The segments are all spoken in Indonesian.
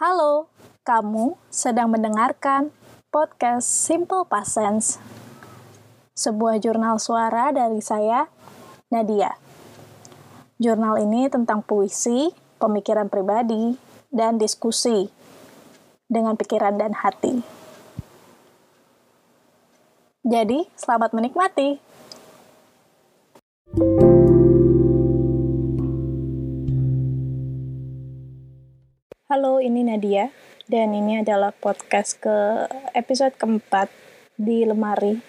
Halo, kamu sedang mendengarkan podcast Simple Past sebuah jurnal suara dari saya, Nadia. Jurnal ini tentang puisi, pemikiran pribadi, dan diskusi dengan pikiran dan hati. Jadi, selamat menikmati. Halo, ini Nadia, dan ini adalah podcast ke episode keempat di Lemari.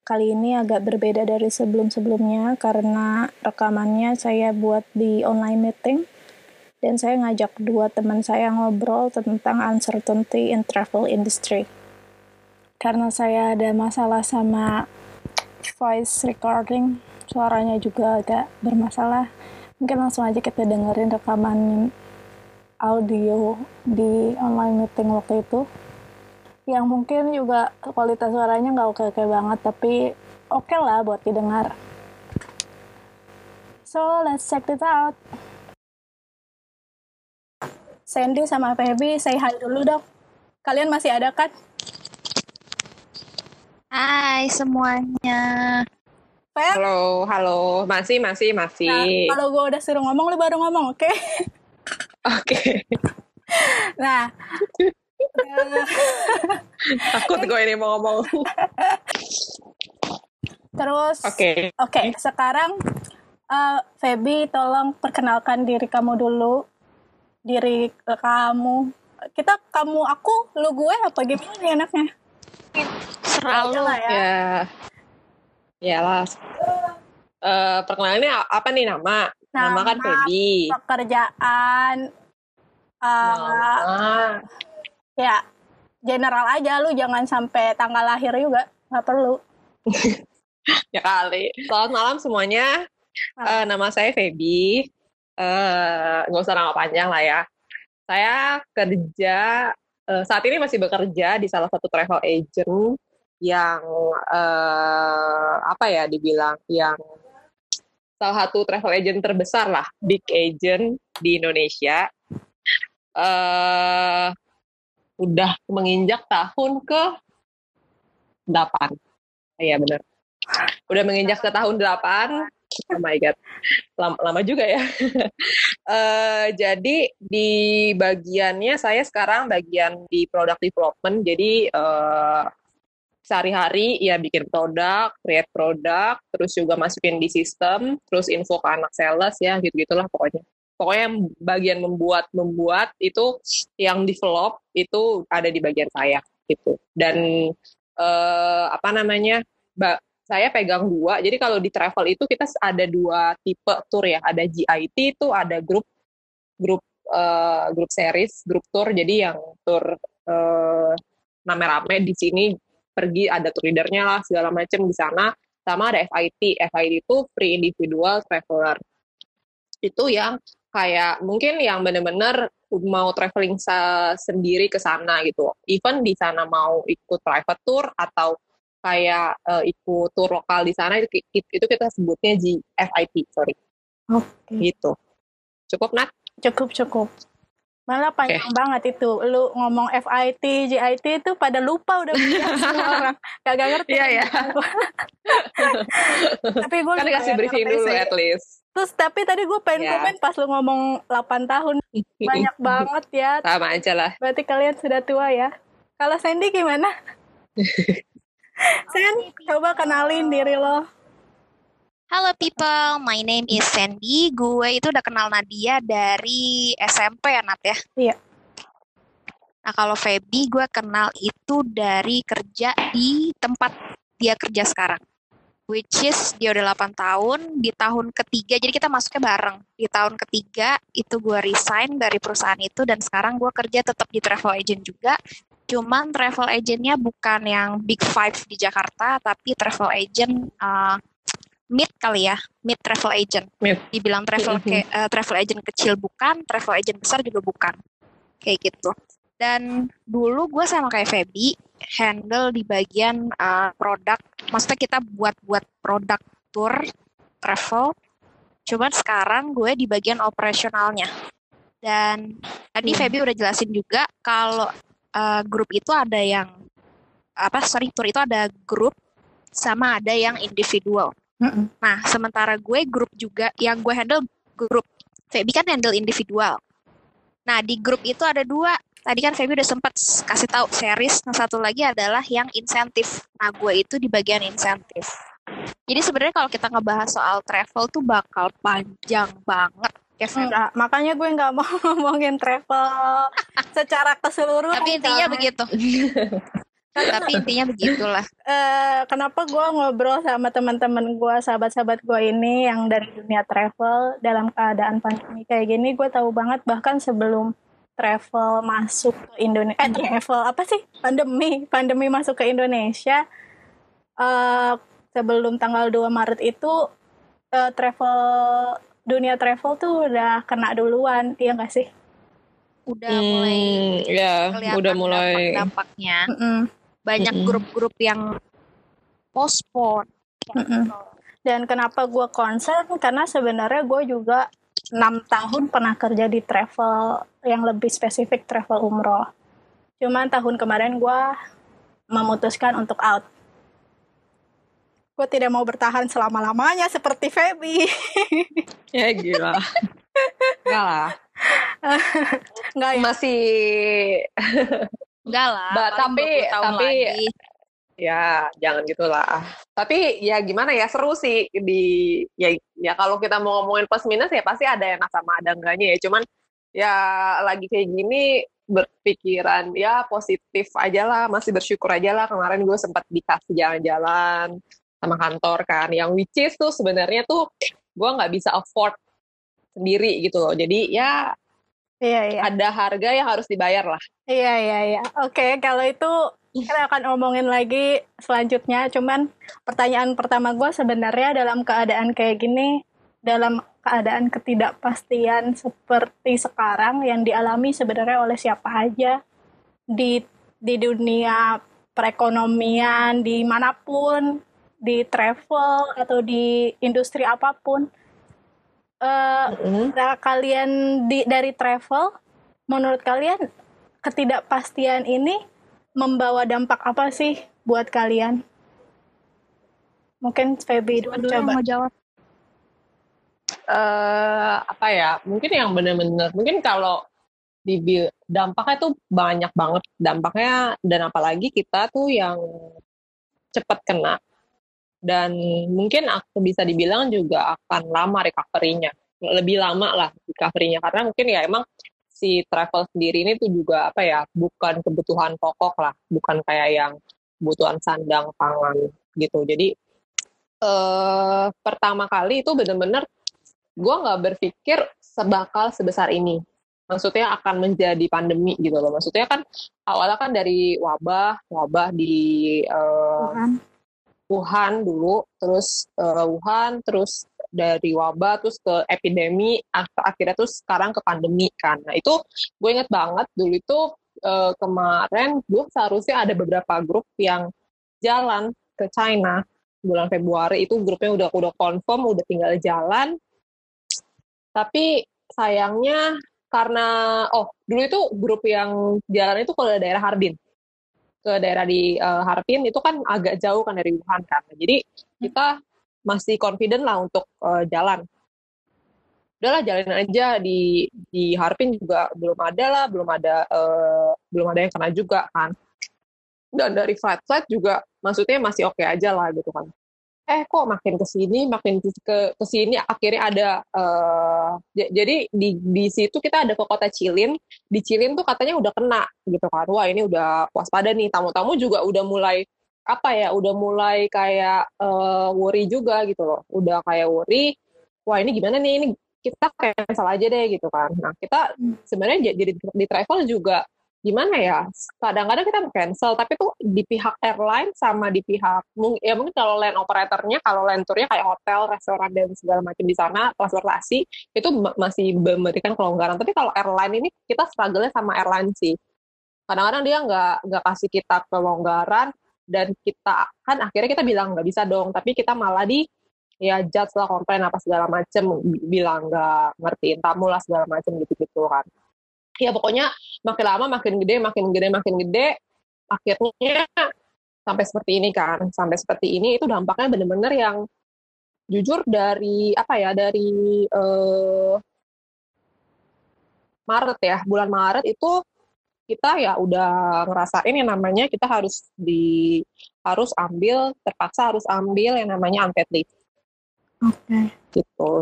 Kali ini agak berbeda dari sebelum-sebelumnya karena rekamannya saya buat di online meeting, dan saya ngajak dua teman saya ngobrol tentang uncertainty in travel industry. Karena saya ada masalah sama voice recording, suaranya juga agak bermasalah. Mungkin langsung aja kita dengerin rekaman audio di online meeting waktu itu yang mungkin juga kualitas suaranya nggak oke-oke banget tapi oke okay lah buat didengar so let's check it out Sandy sama Feby say hi dulu dong kalian masih ada kan? Hai semuanya Feb? Halo, halo. Masih, masih, masih. Nah, kalau gue udah suruh ngomong, lu baru ngomong, oke? Okay? Oke. Okay. Nah. Takut gue ini mau ngomong. Terus. Oke. Okay. Oke, okay, sekarang uh, Feby tolong perkenalkan diri kamu dulu. Diri kamu. Kita kamu aku, lu gue apa gimana nih anaknya? Selalu lah ya. Ya. lah. Uh, perkenalannya apa nih nama? Nama, nama kan Feby. Pekerjaan. Uh, nama. Ya, general aja lu jangan sampai tanggal lahir juga nggak perlu. ya kali. Selamat malam semuanya. Uh, nama saya Feby. Uh, nggak usah nama panjang lah ya. Saya kerja uh, saat ini masih bekerja di salah satu travel agent yang uh, apa ya dibilang yang salah satu travel agent terbesar lah, big agent di Indonesia. Uh, udah menginjak tahun ke 8. Iya benar. Udah menginjak ke tahun 8. Oh my god. Lama, lama juga ya. uh, jadi di bagiannya saya sekarang bagian di product development. Jadi uh, sehari-hari ya bikin produk, create produk, terus juga masukin di sistem, terus info ke anak sales ya gitu-gitulah pokoknya. Pokoknya bagian membuat membuat itu yang develop itu ada di bagian saya gitu. Dan eh, apa namanya? Saya pegang dua. Jadi kalau di travel itu kita ada dua tipe tour ya. Ada GIT itu ada grup grup uh, grup series, grup tour. Jadi yang tour uh, rame-rame di sini pergi ada tour leadernya lah segala macam di sana. Sama ada FIT FIT itu free individual traveler. Itu yang kayak mungkin yang bener-bener mau traveling sendiri ke sana gitu. Even di sana mau ikut private tour atau kayak uh, ikut tour lokal di sana itu, itu kita sebutnya G FIT sorry. Oke. Okay. gitu. Cukup Nat? Cukup cukup Malah panjang okay. banget itu. Lu ngomong FIT, GIT itu pada lupa udah semua orang. Gak, gak ngerti. Iya, iya. tapi gue kan kasih briefing dulu at least. Terus tapi tadi gue pengen yeah. komen pas lu ngomong 8 tahun. Banyak banget ya. Sama aja lah. Berarti kalian sudah tua ya. Kalau Sandy gimana? Sen, coba kenalin diri lo. Halo people, my name is Sandy. Gue itu udah kenal Nadia dari SMP ya Nat ya? Iya. Nah kalau Feby gue kenal itu dari kerja di tempat dia kerja sekarang. Which is dia udah 8 tahun, di tahun ketiga, jadi kita masuknya bareng. Di tahun ketiga itu gue resign dari perusahaan itu dan sekarang gue kerja tetap di travel agent juga. Cuman travel agentnya bukan yang big five di Jakarta, tapi travel agent uh, mid kali ya, mid travel agent. Mid. Dibilang travel mm-hmm. ke, uh, travel agent kecil bukan, travel agent besar juga bukan. Kayak gitu. Dan dulu gue sama kayak Feby handle di bagian uh, produk. Maksudnya kita buat-buat produk tour travel. Cuman sekarang gue di bagian operasionalnya. Dan tadi Hmm. Feby udah jelasin juga kalau uh, grup itu ada yang apa sorry tour itu ada grup sama ada yang individual. Mm-mm. Nah, sementara gue grup juga yang gue handle grup. Feby kan handle individual. Nah, di grup itu ada dua. Tadi kan Feby udah sempat kasih tahu series. Nah, satu lagi adalah yang insentif. Nah, gue itu di bagian insentif. Jadi sebenarnya kalau kita ngebahas soal travel tuh bakal panjang banget. Ya, Feb. Enggak, makanya gue nggak mau ngomongin travel secara keseluruhan. Tapi intinya begitu. Tapi intinya begitulah. eh, kenapa gue ngobrol sama teman-teman gue, sahabat-sahabat gue ini yang dari dunia travel dalam keadaan pandemi kayak gini, gue tahu banget bahkan sebelum travel masuk ke Indonesia, eh travel apa sih? Pandemi, pandemi masuk ke Indonesia, eh, sebelum tanggal 2 Maret itu eh, travel dunia travel tuh udah kena duluan, iya nggak sih? Udah mulai Hmm, ya, kelihatan udah mulai. dampak-dampaknya. Mm-mm. Banyak Mm-mm. grup-grup yang postpone. Mm-mm. Dan kenapa gue concern? Karena sebenarnya gue juga enam tahun pernah kerja di travel yang lebih spesifik travel umroh. Cuman tahun kemarin gue memutuskan untuk out. Gue tidak mau bertahan selama-lamanya seperti Feby. Ya gila. Enggak lah. Enggak ya? Masih Enggak lah. Ba- tapi- 20 tahun tapi- lagi. ya jangan gitulah. Tapi ya gimana ya seru sih di ya ya kalau kita mau ngomongin plus minus ya pasti ada enak sama ada enggaknya ya. Cuman ya lagi kayak gini berpikiran ya positif aja lah, masih bersyukur aja lah. Kemarin gue sempat dikasih jalan-jalan sama kantor kan, yang which is tuh sebenarnya tuh gue nggak bisa afford sendiri gitu loh. Jadi ya Iya, iya. ada harga yang harus dibayar lah. Iya, iya, iya. Oke, kalau itu kita akan omongin lagi selanjutnya. Cuman pertanyaan pertama gue sebenarnya dalam keadaan kayak gini, dalam keadaan ketidakpastian seperti sekarang yang dialami sebenarnya oleh siapa aja di di dunia perekonomian di mana pun di travel atau di industri apa pun eh Nah, kalian di dari travel, menurut kalian ketidakpastian ini membawa dampak apa sih buat kalian? Mungkin Feby dulu coba. mau jawab. eh apa ya mungkin yang benar-benar mungkin kalau di dampaknya tuh banyak banget dampaknya dan apalagi kita tuh yang cepat kena dan mungkin aku bisa dibilang juga akan lama recovery-nya lebih lama lah recovery-nya karena mungkin ya emang si travel sendiri ini tuh juga apa ya bukan kebutuhan pokok lah bukan kayak yang kebutuhan sandang pangan gitu jadi eh pertama kali itu bener-bener gue nggak berpikir sebakal sebesar ini. Maksudnya akan menjadi pandemi gitu loh. Maksudnya kan awalnya kan dari wabah, wabah di eh. Wuhan dulu, terus eh, Wuhan, terus dari wabah, terus ke epidemi, ak- akhirnya terus sekarang ke pandemi kan. Nah itu gue inget banget dulu itu eh, kemarin gue seharusnya ada beberapa grup yang jalan ke China bulan Februari itu grupnya udah udah confirm, udah tinggal jalan. Tapi sayangnya karena oh dulu itu grup yang jalan itu ke daerah Harbin ke daerah di eh, Harbin itu kan agak jauh kan dari Wuhan kan. Jadi kita masih confident lah untuk eh, jalan. Udahlah jalanin aja di di Harbin juga belum ada lah belum ada eh, belum ada yang kena juga kan. Dan dari flight flight juga maksudnya masih oke aja lah gitu kan eh kok makin ke sini makin ke ke sini akhirnya ada j- jadi di di situ kita ada ke kota Cilin. Di Cilin tuh katanya udah kena gitu kan. Wah ini udah waspada nih. Tamu-tamu juga udah mulai apa ya udah mulai kayak eh, worry juga gitu loh. Udah kayak worry wah ini gimana nih? Ini kita cancel aja deh gitu kan. Nah kita sebenarnya j- jadi di travel juga gimana ya? Kadang-kadang kita cancel tapi tuh di pihak airline sama di pihak ya mungkin kalau land operatornya kalau land tournya kayak hotel restoran dan segala macam di sana transportasi itu ma- masih memberikan kelonggaran. Tapi kalau airline ini kita struggle sama airline sih. Kadang-kadang dia nggak nggak kasih kita kelonggaran dan kita kan akhirnya kita bilang nggak bisa dong tapi kita malah di ya judge lah komplain apa segala macem bilang nggak ngertiin tamu lah segala macem gitu-gitu kan ya pokoknya makin lama makin gede makin gede makin gede akhirnya sampai seperti ini kan sampai seperti ini itu dampaknya bener-bener yang jujur dari apa ya dari uh, Maret ya bulan Maret itu kita ya udah ngerasain yang namanya kita harus di harus ambil terpaksa harus ambil yang namanya unpaid leave. Oke. Okay. Gitu.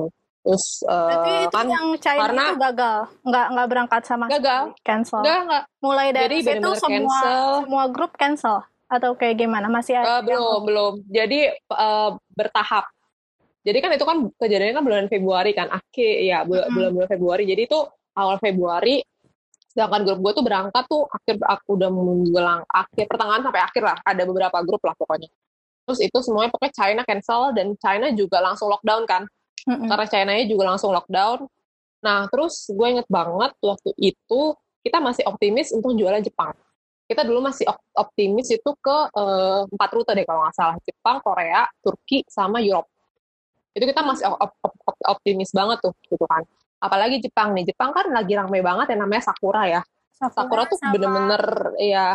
Terus uh, kan yang China karena itu gagal, nggak nggak berangkat sama gagal, cancel. Enggak, enggak. Mulai dari Jadi, situ semua cancel. semua grup cancel atau kayak gimana? Masih ada? Uh, belum, yang... belum. Jadi uh, bertahap. Jadi kan itu kan kejadiannya kan bulan Februari kan, akhir ya bulan, mm -hmm. bulan Februari. Jadi itu awal Februari sedangkan grup gue tuh berangkat tuh akhir aku udah menjelang akhir pertengahan sampai akhir lah ada beberapa grup lah pokoknya terus itu semuanya pokoknya China cancel dan China juga langsung lockdown kan mm-hmm. karena China nya juga langsung lockdown. Nah terus gue inget banget waktu itu kita masih optimis untuk jualan Jepang. Kita dulu masih optimis itu ke uh, empat rute deh kalau nggak salah. Jepang Korea Turki sama Europe. Itu kita masih op- op- op- optimis banget tuh gitu kan. Apalagi Jepang nih. Jepang kan lagi ramai banget yang namanya Sakura ya. Sakura, Sakura tuh bener-bener ya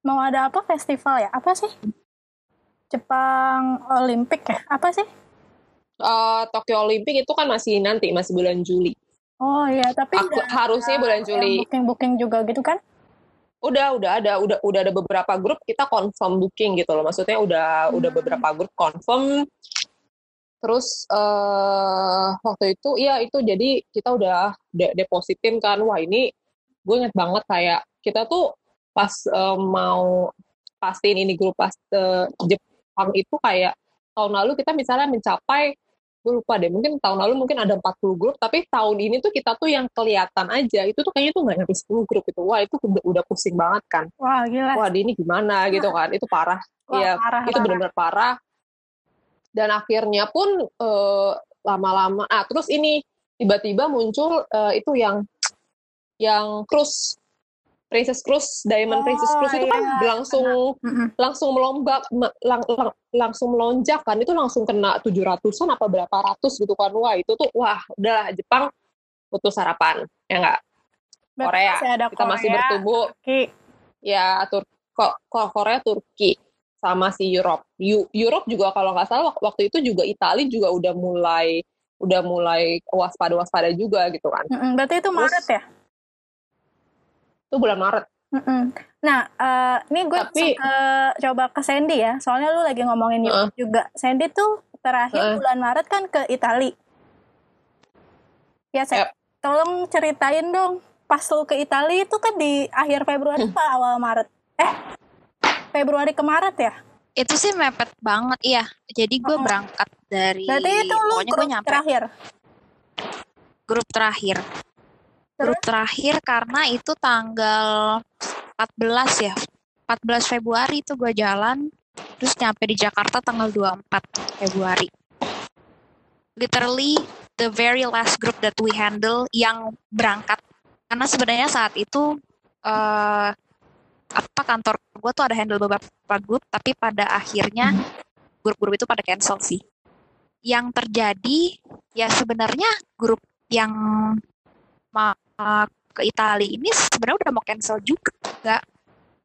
mau ada apa? Festival ya? Apa sih? Jepang Olimpik ya? Apa sih uh, Tokyo Olimpik itu kan masih nanti masih bulan Juli. Oh iya tapi Aku, harusnya bulan Juli. booking booking juga gitu kan? Udah udah ada udah udah ada beberapa grup kita confirm booking gitu loh. Maksudnya udah hmm. udah beberapa grup confirm. Terus uh, waktu itu, iya itu jadi kita udah de depositin kan, wah ini gue inget banget kayak kita tuh pas uh, mau pastiin ini grup pas uh, Jepang itu kayak tahun lalu kita misalnya mencapai gue lupa deh mungkin tahun lalu mungkin ada 40 grup tapi tahun ini tuh kita tuh yang kelihatan aja itu tuh kayaknya tuh nggak nyampe 10 grup itu. Wah itu udah, udah pusing banget kan. Wah gila. Wah ini gimana gitu kan itu parah. Iya, itu benar-benar parah. Dan akhirnya pun eh, lama-lama ah terus ini tiba-tiba muncul uh, itu yang yang cruise Princess Cruise, Diamond oh, Princess Cruise itu kan iya. langsung mm-hmm. langsung melombak lang, lang, langsung melonjak kan itu langsung kena tujuh ratusan apa berapa ratus gitu kan wah itu tuh wah udah Jepang putus harapan ya enggak Korea ada kita Korea, masih bertumbuh Turki. ya Tur kok Korea Turki sama si Europe. Europe juga kalau nggak salah waktu itu juga Italia juga udah mulai udah mulai waspada-waspada juga gitu kan. Berarti itu Maret Terus, ya? Itu bulan Maret. Mm -mm. Nah, uh, ini gue Tapi, ke, coba ke Sandy ya. Soalnya lu lagi ngomongin uh, juga. Sandy tuh terakhir uh, bulan Maret kan ke Italia. Ya, saya yep. tolong ceritain dong. Pas lu ke Italia itu kan di akhir Februari apa awal Maret? Eh, Februari ke Maret ya? Itu sih mepet banget, iya. Jadi gue oh. berangkat dari Berarti itu lu pokoknya grup nyampe. terakhir? Grup terakhir. Terus? Terakhir karena itu tanggal 14 ya. 14 Februari itu gue jalan, terus nyampe di Jakarta tanggal 24 Februari. Literally the very last group that we handle yang berangkat. Karena sebenarnya saat itu uh, apa kantor gue tuh ada handle beberapa grup tapi pada akhirnya grup-grup itu pada cancel sih yang terjadi ya sebenarnya grup yang mau ke Italia ini sebenarnya udah mau cancel juga enggak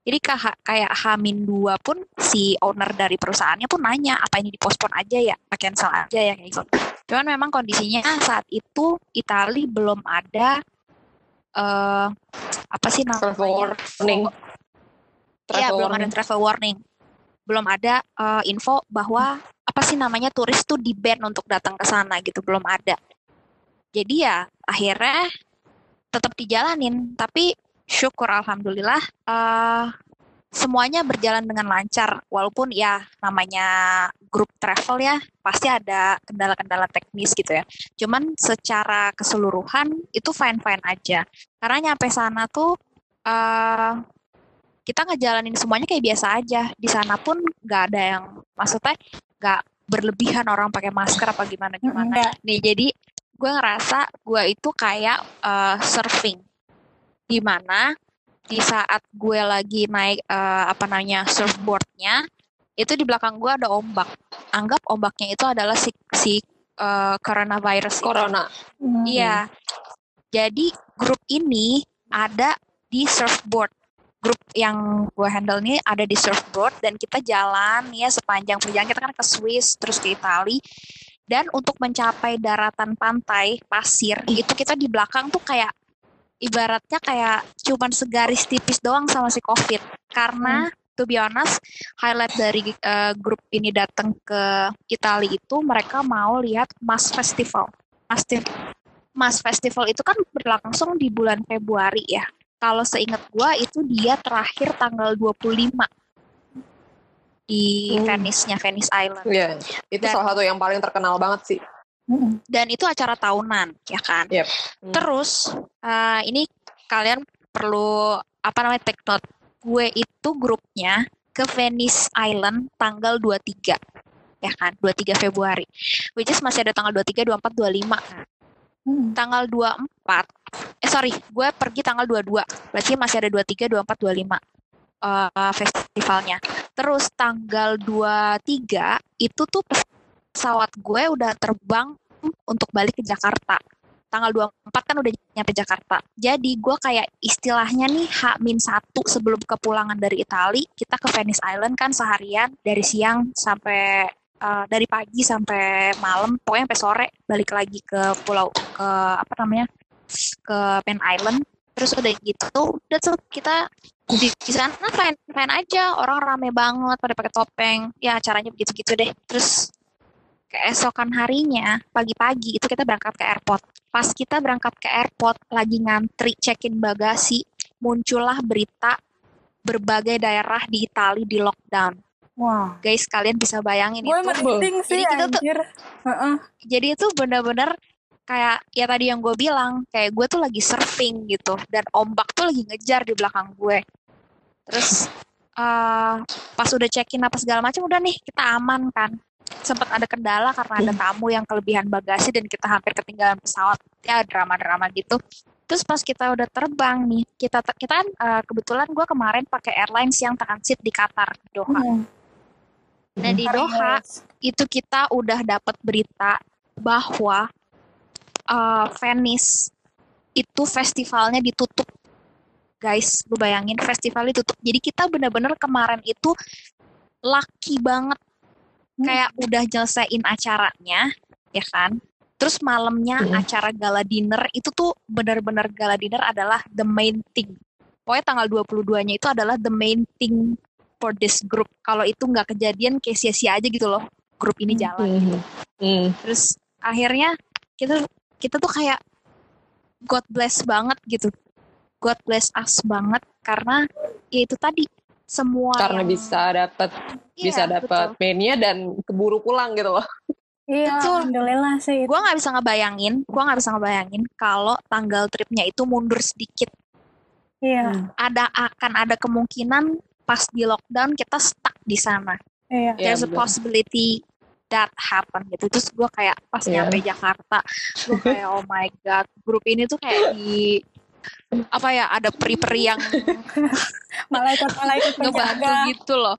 jadi kayak Hamin dua pun si owner dari perusahaannya pun nanya apa ini dipospon aja ya, cancel aja ya kayak gitu. Cuman memang kondisinya saat itu Italia belum ada uh, apa sih namanya? Warning Iya, belum ada travel warning. Belum ada uh, info bahwa apa sih namanya turis tuh di ban untuk datang ke sana gitu, belum ada. Jadi ya akhirnya tetap dijalanin, tapi syukur alhamdulillah uh, semuanya berjalan dengan lancar walaupun ya namanya grup travel ya pasti ada kendala-kendala teknis gitu ya. Cuman secara keseluruhan itu fine-fine aja. Karena nyampe sana tuh uh, kita ngejalanin semuanya kayak biasa aja di sana pun nggak ada yang maksudnya nggak berlebihan orang pakai masker apa gimana gimana Enggak. nih jadi gue ngerasa gue itu kayak uh, surfing di mana di saat gue lagi naik uh, apa namanya surfboardnya itu di belakang gue ada ombak. Anggap ombaknya itu adalah si, si uh, coronavirus. Corona. Hmm. Iya. Jadi grup ini ada di surfboard. Grup yang gue handle ini ada di surfboard dan kita jalan ya sepanjang perjalanan kita kan ke Swiss terus ke Itali dan untuk mencapai daratan pantai pasir itu kita di belakang tuh kayak ibaratnya kayak cuman segaris tipis doang sama si COVID karena to be honest highlight dari eh, grup ini datang ke Itali itu mereka mau lihat Mas Festival. Mas, Mas Festival itu kan berlangsung di bulan Februari ya. Kalau seingat gua itu dia terakhir tanggal 25 di Hmm. Venice-nya, Venice Island. Iya, itu Dan- salah satu yang paling terkenal banget sih. Mm-mm. Dan itu acara tahunan, ya kan? Yep. Hmm. Terus eh, ini kalian perlu apa namanya take note. Gue itu grupnya ke Venice Island tanggal 23 ya kan 23 Februari which is masih ada tanggal 23 24 25 kan Mm. tanggal 24 eh sorry gue pergi tanggal 22 berarti masih ada 23 24 25 eh, festivalnya. Terus tanggal 23 itu tuh pesawat gue udah terbang untuk balik ke Jakarta. Tanggal 24 kan udah nyampe Jakarta. Jadi gue kayak istilahnya nih H-1 sebelum kepulangan dari Itali kita ke Venice Island kan seharian dari siang sampai eh, dari pagi sampai malam pokoknya sampai sore balik lagi ke pulau ke apa namanya ke Pen Island terus udah gitu udah tuh kita di, di sana fine fine aja orang rame banget pada pakai topeng ya acaranya begitu gitu deh terus keesokan harinya pagi-pagi itu kita berangkat ke airport pas kita berangkat ke airport lagi ngantri check-in bagasi muncullah berita berbagai daerah di Itali di lockdown Wah. guys kalian bisa bayangin Gue itu merinding sih Jadi kita tuh- anjir. Heeh. jadi itu bener-bener kayak ya tadi yang gue bilang kayak gue tuh lagi surfing gitu dan ombak tuh lagi ngejar di belakang gue. Terus eh, pas udah check-in apa segala macam udah nih kita aman kan. Sempat ada kendala karena ada tamu yang kelebihan bagasi dan kita hampir ketinggalan pesawat. Ya drama-drama gitu. Terus pas kita udah terbang nih kita kita kan eh, kebetulan gue kemarin pakai airlines yang transit di Qatar Doha. Mm. nah di Doha itu kita udah dapat berita bahwa uh, Venice itu festivalnya ditutup. Guys, lu bayangin festivalnya ditutup. Jadi kita bener-bener kemarin itu lucky banget. Hmm. Kayak udah nyelesain acaranya, ya kan? Terus malamnya Hmm. acara gala dinner itu tuh bener-bener gala dinner adalah the main thing. Pokoknya tanggal 22-nya itu adalah the main thing for this group. Kalau itu nggak kejadian kayak sia-sia aja gitu loh grup ini Hmm. jalan Hmm. Hmm. terus akhirnya kita kita tuh kayak God bless banget gitu God bless us banget karena ya itu tadi semua Karena yang- bisa dapat Iya, bisa dapat mainnya dan keburu pulang gitu loh. Iya, Betul. alhamdulillah sih. Gua nggak bisa ngebayangin, gua nggak bisa ngebayangin kalau tanggal tripnya itu mundur sedikit. Iya, Ada akan ada kemungkinan pas di lockdown kita stuck di sana. iya. Iya, There's a possibility that happen gitu. Terus gue kayak pas Iya. nyampe Jakarta, gue kayak oh my god, grup ini tuh kayak di apa ya ada peri-peri yang Malaikat-malaikat ngebantu gitu loh.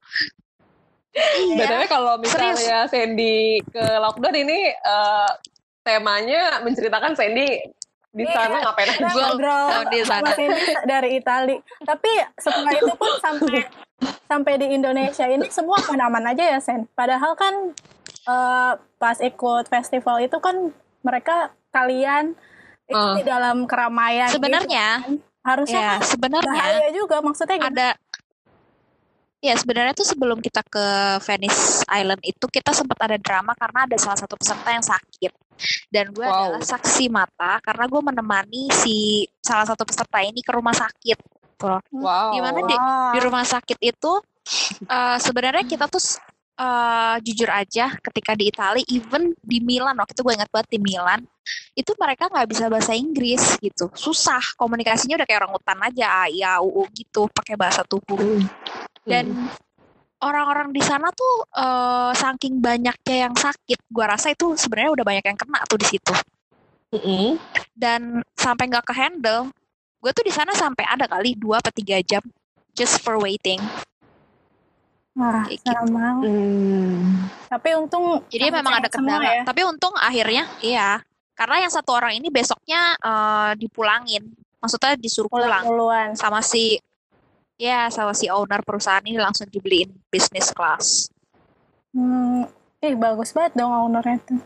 Iya. BTW kalau misalnya Sandy ke lockdown ini eh, temanya menceritakan Sandy di Iya. sana ngapain aja? Ngobrol di sana. dari Itali. Tapi setelah itu pun sampai sampai di Indonesia ini semua aman-aman aja ya Sen. Padahal kan eh, pas ikut festival itu kan mereka kalian itu Ah. di dalam keramaian. gitu Sebenarnya, kan. harusnya ya kan sebenarnya bahaya juga maksudnya gimana? ada ya sebenarnya tuh sebelum kita ke Venice Island itu kita sempat ada drama karena ada salah satu peserta yang sakit dan gue Wow. adalah saksi mata karena gue menemani si salah satu peserta ini ke rumah sakit tuh Wow. Gimana di, Wah. di rumah sakit itu eh, sebenarnya kita tuh eh, jujur aja ketika di Italia even di Milan waktu itu gue ingat banget di Milan itu mereka nggak bisa bahasa Inggris gitu susah komunikasinya udah kayak orang utan aja ya uu gitu pakai bahasa tubuh Hmm. dan orang-orang di sana tuh eh, saking banyaknya yang sakit gua rasa itu sebenarnya udah banyak yang kena tuh di situ Mm-mm. dan sampai nggak ke handle gue tuh di sana sampai ada kali dua atau tiga jam just for waiting Wah, Kayak serem banget. Hmm. Tapi untung Jadi memang ada kendala. ya. Tapi untung akhirnya iya. Karena yang satu orang ini besoknya eh, dipulangin. Maksudnya disuruh pulang pulang duluan. sama si ya sama si owner perusahaan ini langsung dibeliin business class. Hmm, ih bagus banget dong ownernya tuh.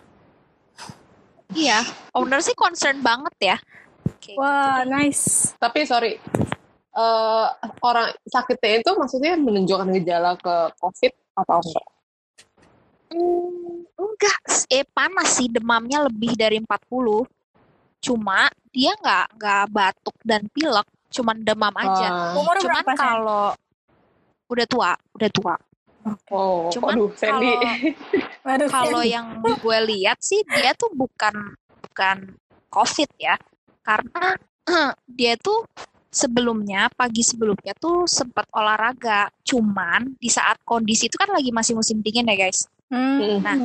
Iya, owner sih concern banget ya. Kayak Wah, gitu nice. Tapi sorry, eh orang sakitnya itu maksudnya menunjukkan gejala ke COVID atau enggak? Hmm, enggak, eh panas sih demamnya lebih dari 40. Cuma dia nggak nggak batuk dan pilek, cuman demam aja. Umur Cuman kalau udah tua, udah tua. oh, Cuman aduh, Sandy. kalau kalau yang gue lihat sih dia tuh bukan bukan COVID ya, karena dia tuh sebelumnya pagi sebelumnya tuh sempat olahraga, cuman di saat kondisi itu kan lagi masih musim dingin ya guys. Hmm, Nah,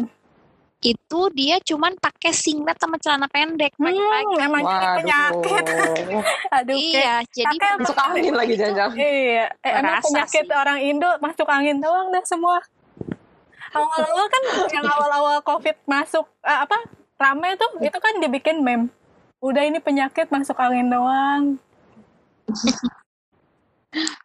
Itu dia cuman pakai singlet sama celana pendek pagi-pagi. hmm, emang jadi penyakit. Aduh, kayak Iya, jadi kakek Masuk angin lagi jangan Iya, eh, emang penyakit sih. orang Indo masuk angin doang dah semua. Awal-awal kan yang awal-awal COVID masuk eh, apa rame tuh itu kan dibikin meme. Udah ini penyakit masuk angin doang.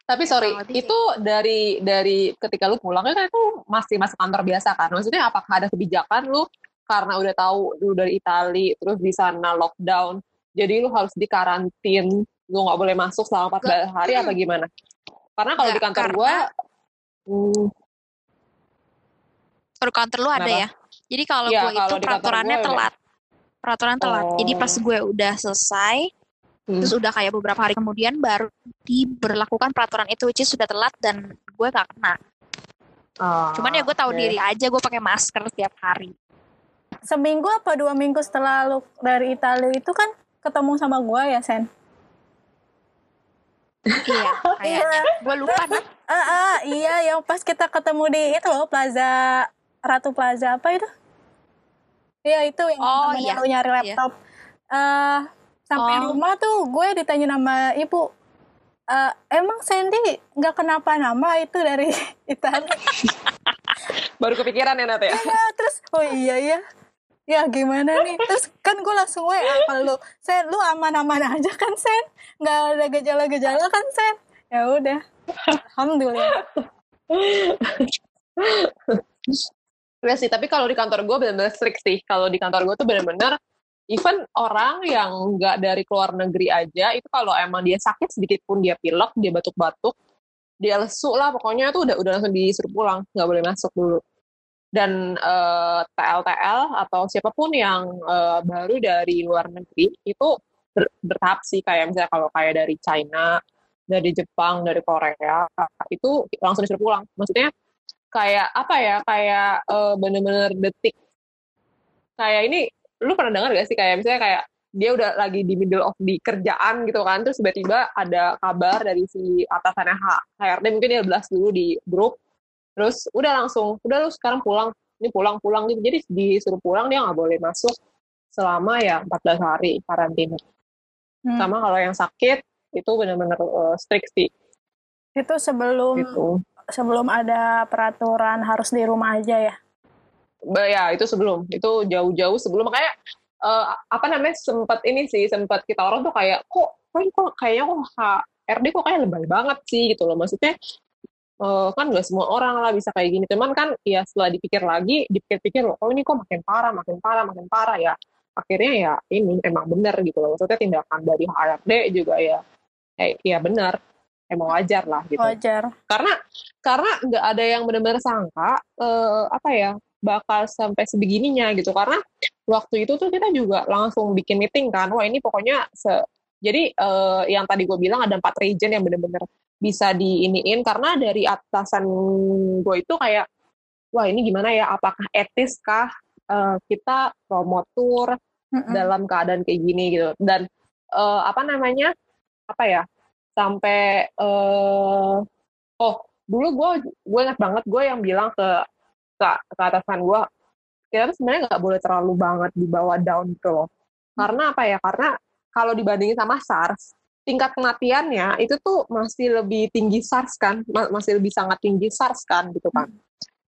Tapi sorry, itu dari dari ketika lu pulang kan itu masih masuk kantor biasa kan? Maksudnya apakah ada kebijakan lu karena udah tahu lu dari Itali terus di sana lockdown, jadi lu harus dikarantin, lu nggak boleh masuk selama 14 hari apa gimana? Karena kalau di Nggak, kantor karena- gua, hmm, Baru kantor lu ada Kenapa? ya. Jadi kalau Iya, gue itu kalau di peraturannya gue telat. Peraturan telat. Jadi pas Oh. gue udah selesai, hmm, terus udah kayak beberapa hari kemudian baru diberlakukan peraturan itu which is sudah telat dan gue gak kena. ah, Cuman ya gue tahu oke. diri aja gue pakai masker tiap hari. Seminggu apa dua minggu setelah lu dari Italia itu kan ketemu sama gua ya, Sen? iya, kayaknya. Gue lupa nah. Ah, ah, iya yang pas kita ketemu di itu loh Plaza Ratu Plaza apa itu? Iya itu yang Oh, iya. lu nyari Iya. laptop. Eh sampai Oh. rumah tuh gue ditanya sama ibu, "Eh, emang Sandy nggak kenapa-napa itu dari Italia? Baru kepikiran ya Nat ya? Iya, terus oh iya ya, ya gimana nih? Terus kan gue langsung WA ke lu, Sen, lu aman-aman aja kan Sen? Nggak ada gejala-gejala kan Sen? Ya udah, alhamdulillah. Iya sih, tapi kalau di kantor gue benar-benar strict sih. Kalau di kantor gue tuh benar-benar even orang yang nggak dari luar negeri aja itu kalau emang dia sakit sedikit pun dia pilek, dia batuk-batuk, dia lesu lah pokoknya tuh udah udah langsung disuruh pulang, nggak boleh masuk dulu. Dan eh, TL-TL atau siapa pun yang eh, baru dari luar negeri itu ber- bertahap sih kayak misalnya kalau kayak dari China, dari Jepang, dari Korea itu langsung disuruh pulang. Maksudnya kayak apa ya kayak eh, bener-bener detik kayak ini lu pernah dengar gak sih kayak misalnya kayak dia udah lagi di middle of di kerjaan gitu kan terus tiba-tiba ada kabar dari si atasannya H- HRD mungkin dia belas dulu di grup terus udah langsung udah lu sekarang pulang ini pulang-pulang gitu jadi disuruh pulang dia nggak boleh masuk selama ya 14 hari karantina Hmm. sama kalau yang sakit itu benar-benar eh, strict sih Itu sebelum gitu sebelum ada peraturan harus di rumah aja ya. Ya itu sebelum. Itu jauh-jauh sebelum. Makanya eh, apa namanya sempat ini sih sempat kita orang tuh kayak kok kok kok kayaknya kok HRD kok kayak lebay banget sih gitu loh. Maksudnya eh, kan nggak semua orang lah bisa kayak gini. Cuman kan ya setelah dipikir lagi dipikir-pikir loh oh ini kok makin parah makin parah makin parah ya. Akhirnya ya ini emang benar gitu loh. Maksudnya tindakan dari HRD juga ya eh, ya benar emang wajar lah gitu. Wajar. karena karena nggak ada yang benar-benar sangka eh, apa ya bakal sampai sebegininya gitu. Karena waktu itu tuh kita juga langsung bikin meeting kan. Wah ini pokoknya se jadi eh, yang tadi gue bilang ada empat region yang benar-benar bisa diiniin. Karena dari atasan gue itu kayak wah ini gimana ya? Apakah etis kah? Eh, kita promotur Mm-mm. dalam keadaan kayak gini gitu. Dan eh, apa namanya? Apa ya? Sampai eh oh dulu gue gue ingat banget gue yang bilang ke ke, ke atasan gue kita tuh sebenarnya nggak boleh terlalu banget dibawa down gitu loh. Karena apa ya? Karena kalau dibandingin sama SARS tingkat kematiannya itu tuh masih lebih tinggi SARS kan, masih lebih sangat tinggi SARS kan gitu kan.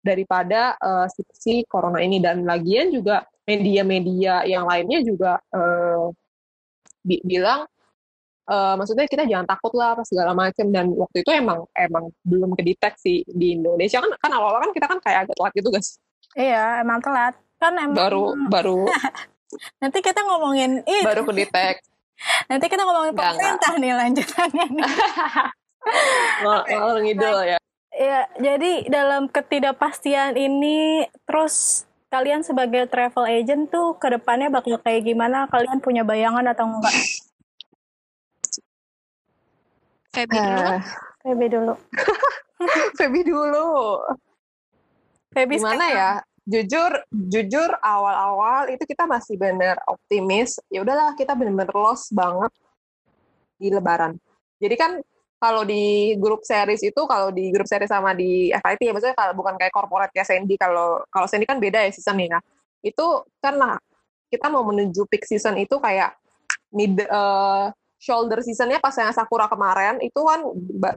Daripada uh, si, si corona ini. Dan lagian juga media-media yang lainnya juga uh, bi bilang uh, maksudnya kita jangan takut lah apa segala macam dan waktu itu emang emang belum kedeteksi di Indonesia. Kan kan awal-awal kan kita kan kayak agak telat gitu guys. Iya emang telat. Kan emang baru baru. Nanti kita ngomongin itu baru kedetek. Nanti kita ngomongin Enggak, pemerintah nih lanjutannya nih. Ngalor ngidul ya. Ya, jadi dalam ketidakpastian ini, terus kalian sebagai travel agent tuh ke depannya bakal kayak gimana? Kalian punya bayangan atau enggak? Feby dulu. Eh, Feby dulu. Feby dulu. Feby Gimana ya? Jujur, jujur awal-awal itu kita masih bener optimis. Ya udahlah, kita bener-bener lost banget di Lebaran. Jadi kan kalau di grup series itu kalau di grup series sama di FIT ya maksudnya kalau bukan kayak corporate ya Sandy kalau kalau Sandy kan beda ya season nih nah itu kan lah kita mau menuju peak season itu kayak mid uh, shoulder seasonnya pas yang Sakura kemarin itu kan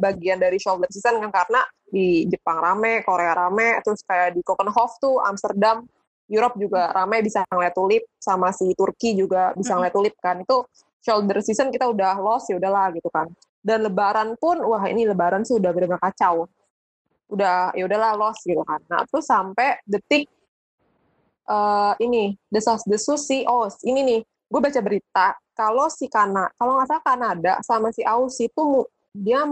bagian dari shoulder season kan karena di Jepang rame Korea rame terus kayak di Kopenhof tuh Amsterdam Europe juga rame bisa ngeliat tulip sama si Turki juga bisa ngeliat tulip kan. Itu shoulder season kita udah lost ya udahlah gitu kan. Dan lebaran pun wah ini lebaran sih udah benar-benar kacau. Udah ya udahlah lost gitu kan. Nah terus sampai detik uh, ini desas desus si oh ini nih gue baca berita kalau si Kana kalau nggak salah Kanada sama si Aussie itu dia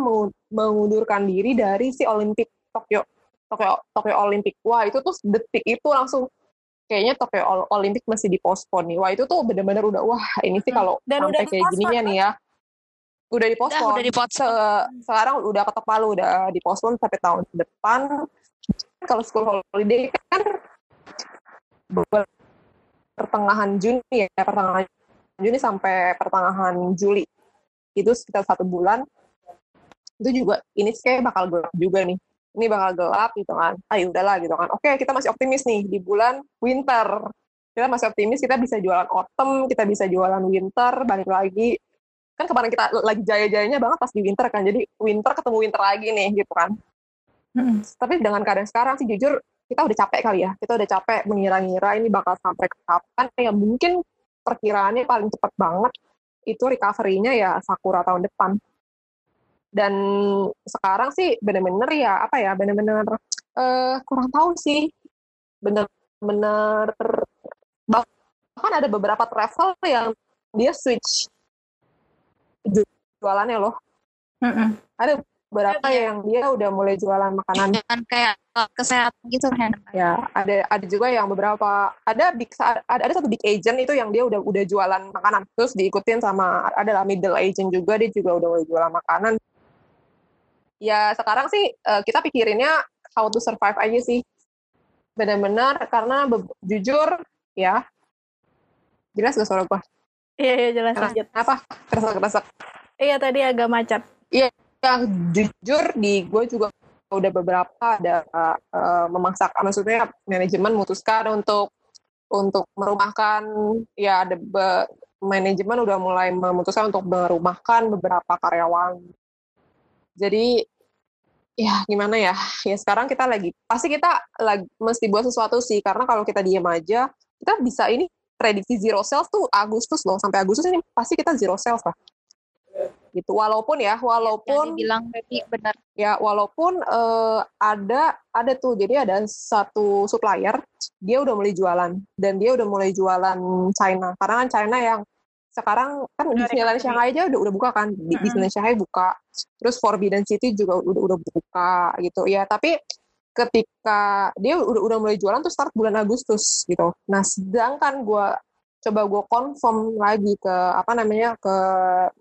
mengundurkan diri dari si Olimpik Tokyo Tokyo Tokyo Olimpik wah itu tuh detik itu langsung kayaknya Tokyo Olimpik masih dipospon nih wah itu tuh benar-benar udah wah ini sih hmm. kalau sampai kayak gininya nih ya udah dipospon. Udah, udah dipospon. Se sekarang udah ketok palu, udah dipospon sampai tahun depan. Kalau school holiday kan pertengahan Juni ya, pertengahan Juni sampai pertengahan Juli. Itu sekitar satu bulan. Itu juga, ini kayak bakal gelap juga nih. Ini bakal gelap gitu kan. Ayo ah, ya udahlah gitu kan. Oke, kita masih optimis nih di bulan winter. Kita masih optimis, kita bisa jualan autumn, kita bisa jualan winter, balik lagi kan kemarin kita lagi jaya-jayanya banget pas di winter kan jadi winter ketemu winter lagi nih gitu kan hmm. tapi dengan keadaan sekarang sih jujur kita udah capek kali ya kita udah capek mengira-ngira ini bakal sampai ke kapan ya mungkin perkiraannya paling cepat banget itu recovery-nya ya Sakura tahun depan dan sekarang sih bener-bener ya apa ya bener-bener uh, kurang tahu sih bener-bener bahkan ada beberapa travel yang dia switch jualannya loh. Mm-mm. Ada beberapa ya, yang dia udah mulai jualan makanan. Jangan kayak kesehatan gitu kan. Ya, ada ada juga yang beberapa ada big ada, ada satu big agent itu yang dia udah udah jualan makanan. Terus diikutin sama adalah middle agent juga dia juga udah mulai jualan makanan. Ya, sekarang sih uh, kita pikirinnya how to survive aja sih. Benar-benar karena jujur ya. Jelas gak suara gua? Iya, iya jelas lanjut. Apa? Keresek-keresek. Iya, tadi agak macet. Iya, yang jujur di gue juga udah beberapa ada uh, memaksakan maksudnya manajemen memutuskan untuk untuk merumahkan. Ya ada be, manajemen udah mulai memutuskan untuk merumahkan beberapa karyawan. Jadi ya gimana ya? Ya sekarang kita lagi pasti kita lagi mesti buat sesuatu sih karena kalau kita diem aja kita bisa ini prediksi zero sales tuh Agustus loh. Sampai Agustus ini pasti kita zero sales lah gitu. Walaupun ya walaupun yang bilang benar. Ya walaupun uh, ada ada tuh. Jadi ada satu supplier dia udah mulai jualan. Dan dia udah mulai jualan China. Karena kan China yang sekarang kan Disneyland Shanghai aja udah udah buka kan. Di Disneyland Shanghai buka. Terus Forbidden City juga udah udah buka gitu. Ya tapi ketika dia udah udah mulai jualan tuh start bulan Agustus gitu. Nah, sedangkan gue coba gue confirm lagi ke apa namanya ke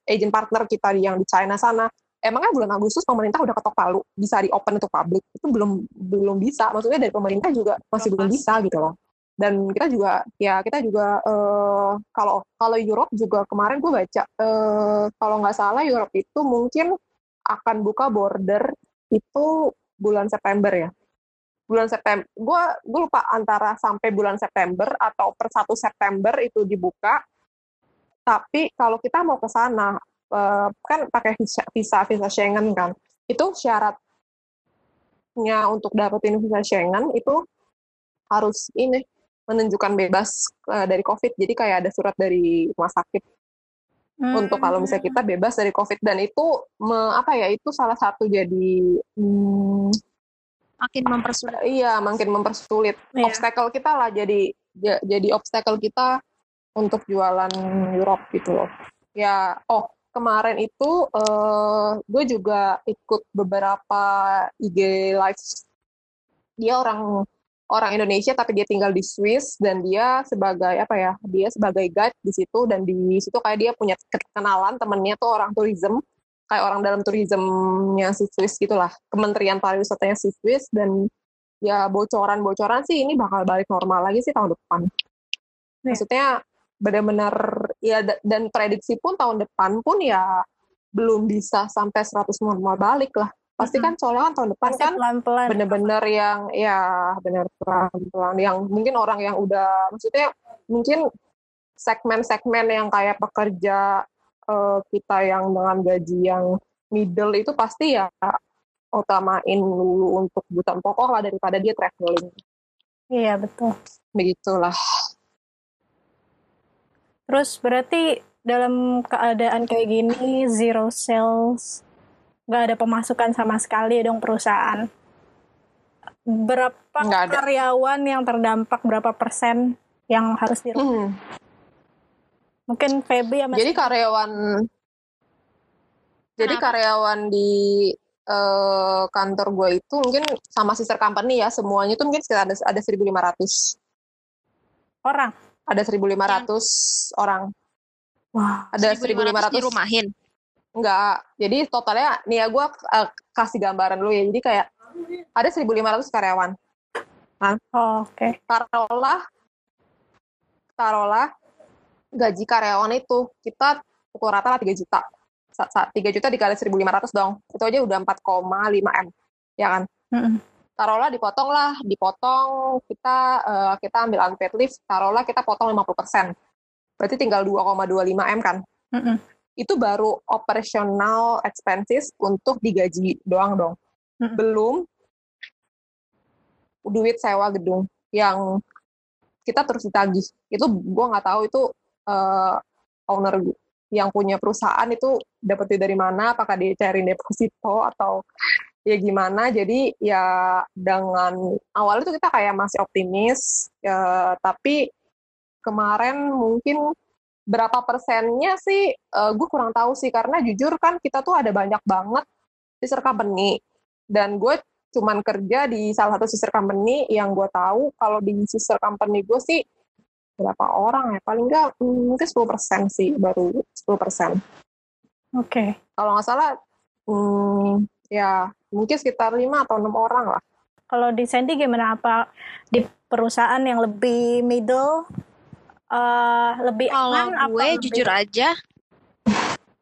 agent partner kita yang di China sana. Emangnya bulan Agustus pemerintah udah ketok palu? Bisa di open untuk publik? Itu belum belum bisa. Maksudnya dari pemerintah juga masih belum bisa gitu loh. Dan kita juga ya kita juga uh, kalau kalau Europe juga kemarin gue baca uh, kalau nggak salah Europe itu mungkin akan buka border itu bulan September ya bulan September gue gue lupa antara sampai bulan September atau per 1 September itu dibuka tapi kalau kita mau ke sana uh, kan pakai visa, visa visa Schengen kan. Itu syaratnya untuk dapetin visa Schengen itu harus ini menunjukkan bebas uh, dari COVID. Jadi kayak ada surat dari rumah sakit hmm. untuk kalau misalnya kita bebas dari COVID dan itu me, apa ya itu salah satu jadi hmm, makin mempersulit. Iya, makin mempersulit. Yeah. Obstacle kita lah jadi jadi obstacle kita untuk jualan Europe gitu loh. Ya, oh kemarin itu uh, gue juga ikut beberapa IG live. Dia orang orang Indonesia tapi dia tinggal di Swiss dan dia sebagai apa ya dia sebagai guide di situ dan di situ kayak dia punya kenalan temennya tuh orang tourism kayak orang dalam tourismnya si Swiss gitulah. Kementerian Pariwisatanya si Swiss dan ya bocoran-bocoran sih ini bakal balik normal lagi sih tahun depan. Iya. maksudnya benar-benar ya dan prediksi pun tahun depan pun ya belum bisa sampai 100 normal balik lah. Pasti kan soalnya kan tahun depan pasti kan pelan-pelan. bener-bener yang ya bener pelan-pelan. Yang mungkin orang yang udah maksudnya mungkin segmen-segmen yang kayak pekerja uh, kita yang dengan gaji yang middle itu pasti ya utamain dulu untuk kebutuhan pokok lah daripada dia traveling. Iya betul. Begitulah. Terus berarti dalam keadaan kayak gini zero sales nggak ada pemasukan sama sekali dong perusahaan. Berapa karyawan yang terdampak berapa persen yang harus di hmm. Mungkin Feby sama Jadi karyawan Jadi karyawan di uh, kantor gue itu mungkin sama sister company ya semuanya itu mungkin sekitar ada ada 1.500 orang. Ada 1.500 yang... orang. Wah, ada 1.500 dirumahin. Enggak. Jadi totalnya nih ya gue uh, kasih gambaran dulu ya. Jadi kayak ada 1.500 karyawan. Kan? Oh, Oke. Okay. Taruhlah, taruhlah gaji karyawan itu kita pukul rata lah 3 juta. 3 juta dikali 1.500 dong. Itu aja udah 4,5 M. Ya kan? Mm -hmm. Taruhlah dipotong lah, dipotong kita uh, kita ambil unpaid leave, taruhlah kita potong 50%. Berarti tinggal 2,25 M kan? Mm -hmm itu baru operational expenses untuk digaji doang dong. Hmm. Belum duit sewa gedung yang kita terus ditagih. Itu gue nggak tahu itu uh, owner yang punya perusahaan itu dapat dari mana, apakah dia cari deposito atau ya gimana. Jadi ya dengan awal itu kita kayak masih optimis, ya, tapi kemarin mungkin berapa persennya sih uh, eh, gue kurang tahu sih. Karena jujur kan kita tuh ada banyak banget sister company. Dan gue cuman kerja di salah satu sister company. Yang gue tahu kalau di sister company gue sih berapa orang ya. Paling nggak hmm, mungkin 10 persen sih baru 10 persen. Oke. Okay. kalau nggak salah hmm, ya mungkin sekitar 5 atau enam orang lah. Kalau di Sandy gimana? Apa di perusahaan yang lebih middle uh, lebih kalau gue apa jujur lebih... aja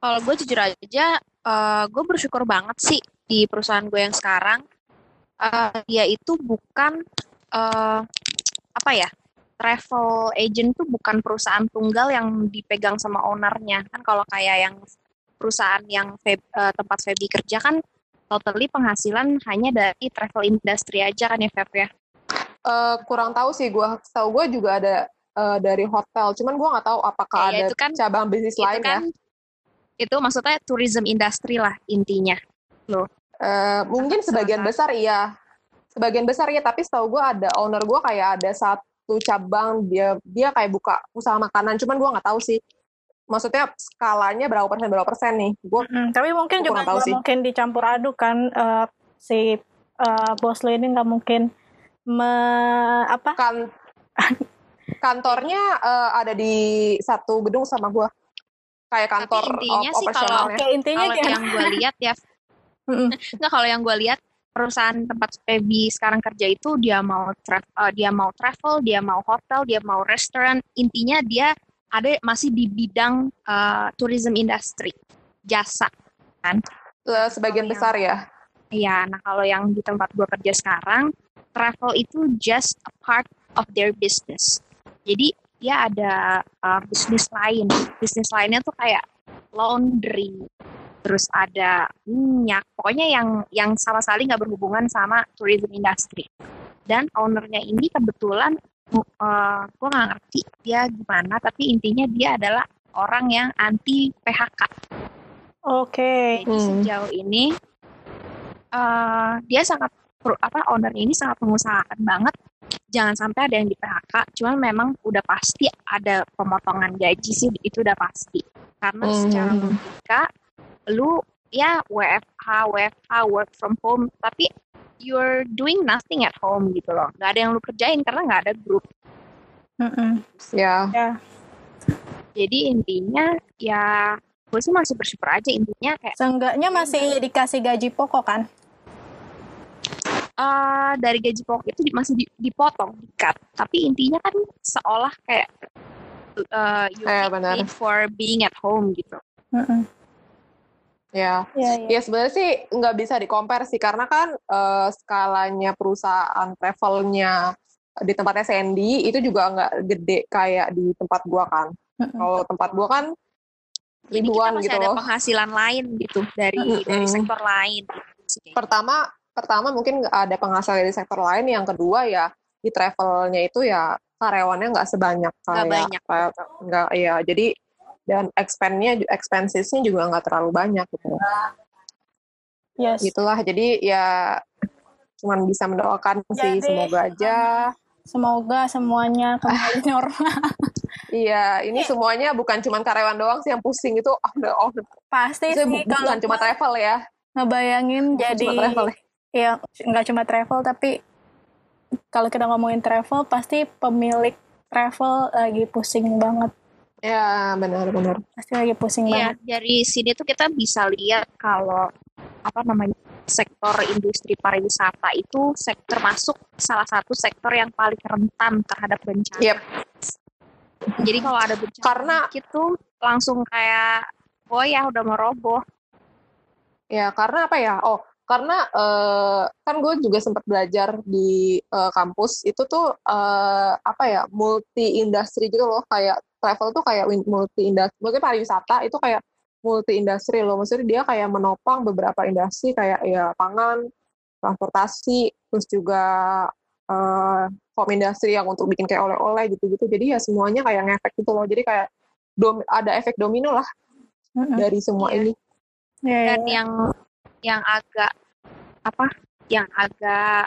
kalau gue jujur aja uh, gue bersyukur banget sih di perusahaan gue yang sekarang uh, dia itu bukan uh, apa ya travel agent tuh bukan perusahaan tunggal yang dipegang sama ownernya kan kalau kayak yang perusahaan yang Feb, uh, tempat Feby kerja kan totally penghasilan hanya dari travel industry aja kan ya Feb ya uh, kurang tahu sih gue tahu gue juga ada uh, dari hotel. Cuman gue nggak tahu apakah ya, ada itu kan, cabang bisnis lain kan, ya. Itu maksudnya tourism industry lah intinya. Loh. Uh, mungkin sebagian besar iya. Sebagian besar iya, tapi setahu gue ada owner gue kayak ada satu cabang dia dia kayak buka usaha makanan. Cuman gue nggak tahu sih. Maksudnya skalanya berapa persen berapa persen nih? Gue hmm, tapi mungkin juga nggak mungkin dicampur aduk kan uh, si uh, bos lo ini nggak mungkin me apa? Kan kantornya uh, ada di satu gedung sama gue kayak kantor Tapi intinya sih kalau intinya kalau yang gue lihat ya. Nggak kalau yang gue lihat perusahaan tempat Feby sekarang kerja itu dia mau tra uh, dia mau travel dia mau hotel dia mau restoran intinya dia ada masih di bidang uh, tourism industry jasa kan sebagian besar ya Iya, nah kalau yang di tempat gue kerja sekarang, travel itu just a part of their business. Jadi dia ada uh, bisnis lain. Bisnis lainnya tuh kayak laundry, terus ada minyak, pokoknya yang yang sama sekali nggak berhubungan sama tourism industry. Dan ownernya ini kebetulan uh, gue nggak ngerti dia gimana, tapi intinya dia adalah orang yang anti PHK. Oke. Jadi Hmm. sejauh ini uh, dia sangat apa owner ini sangat mengusahakan banget jangan sampai ada yang di PHK. Cuman memang udah pasti ada pemotongan gaji sih itu udah pasti. Karena Hmm. secara logika lu ya WFH, WFH, work from home, tapi you're doing nothing at home gitu loh. Gak ada yang lu kerjain karena nggak ada grup. Mm-mm. Ya, Ya. Jadi intinya ya gue sih masih bersyukur aja intinya kayak Seenggaknya masih dikasih gaji pokok kan? eh dari gaji pokok itu di- masih di- dipotong, di-cut. Tapi intinya kan seolah kayak uh, you Iya, benar. paid for being at home gitu. Mm-mm. Ya. Iya, iya. Ya sebenarnya sih nggak bisa dikompar sih karena kan eh, skalanya perusahaan travelnya di tempatnya Sandy itu juga nggak gede kayak di tempat gua kan. Mm-mm. Kalau tempat gua kan Jadi kita ribuan masih gitu ada loh. penghasilan lain gitu dari Mm-mm. dari sektor lain. gitu. Pertama, pertama mungkin nggak ada penghasilan dari sektor lain. Yang kedua ya di travelnya itu ya karyawannya nggak sebanyak kayak banyak. kayak nggak ya jadi dan expense-nya expensesnya juga nggak terlalu banyak gitu. Yes. Gitulah. Jadi ya cuman bisa mendoakan sih Jadi, semoga aja Semoga semuanya kembali normal. Iya, ini semuanya bukan cuma karyawan doang sih yang pusing itu oh, oh, Pasti itu sih kalau bukan cuma gua travel ya. ngebayangin Bukan jadi cuma travel ya. ya nggak cuma travel tapi kalau kita ngomongin travel pasti pemilik travel lagi pusing banget. Ya, benar-benar. Pasti lagi pusing Iya, banget. dari sini tuh kita bisa lihat kalau apa namanya sektor industri pariwisata itu sektor masuk salah satu sektor yang paling rentan terhadap bencana. Yep. Jadi kalau ada bencana Karena- tuh langsung kayak oh ya udah mau roboh. Ya, karena apa ya? Oh, karena eh, kan gue juga sempat belajar di eh, kampus itu tuh eh, apa ya multi industri gitu loh kayak travel tuh kayak multi industri, mungkin pariwisata itu kayak multi industri loh. Maksudnya dia kayak menopang beberapa industri kayak ya pangan, transportasi, terus juga eh home industry yang untuk bikin kayak oleh-oleh gitu-gitu. Jadi ya semuanya kayak ngefek gitu loh. Jadi kayak dom- ada efek domino lah Mm-mm. dari semua Iya. ini. Ya, ya, Dan ya. yang yang agak apa? Yang agak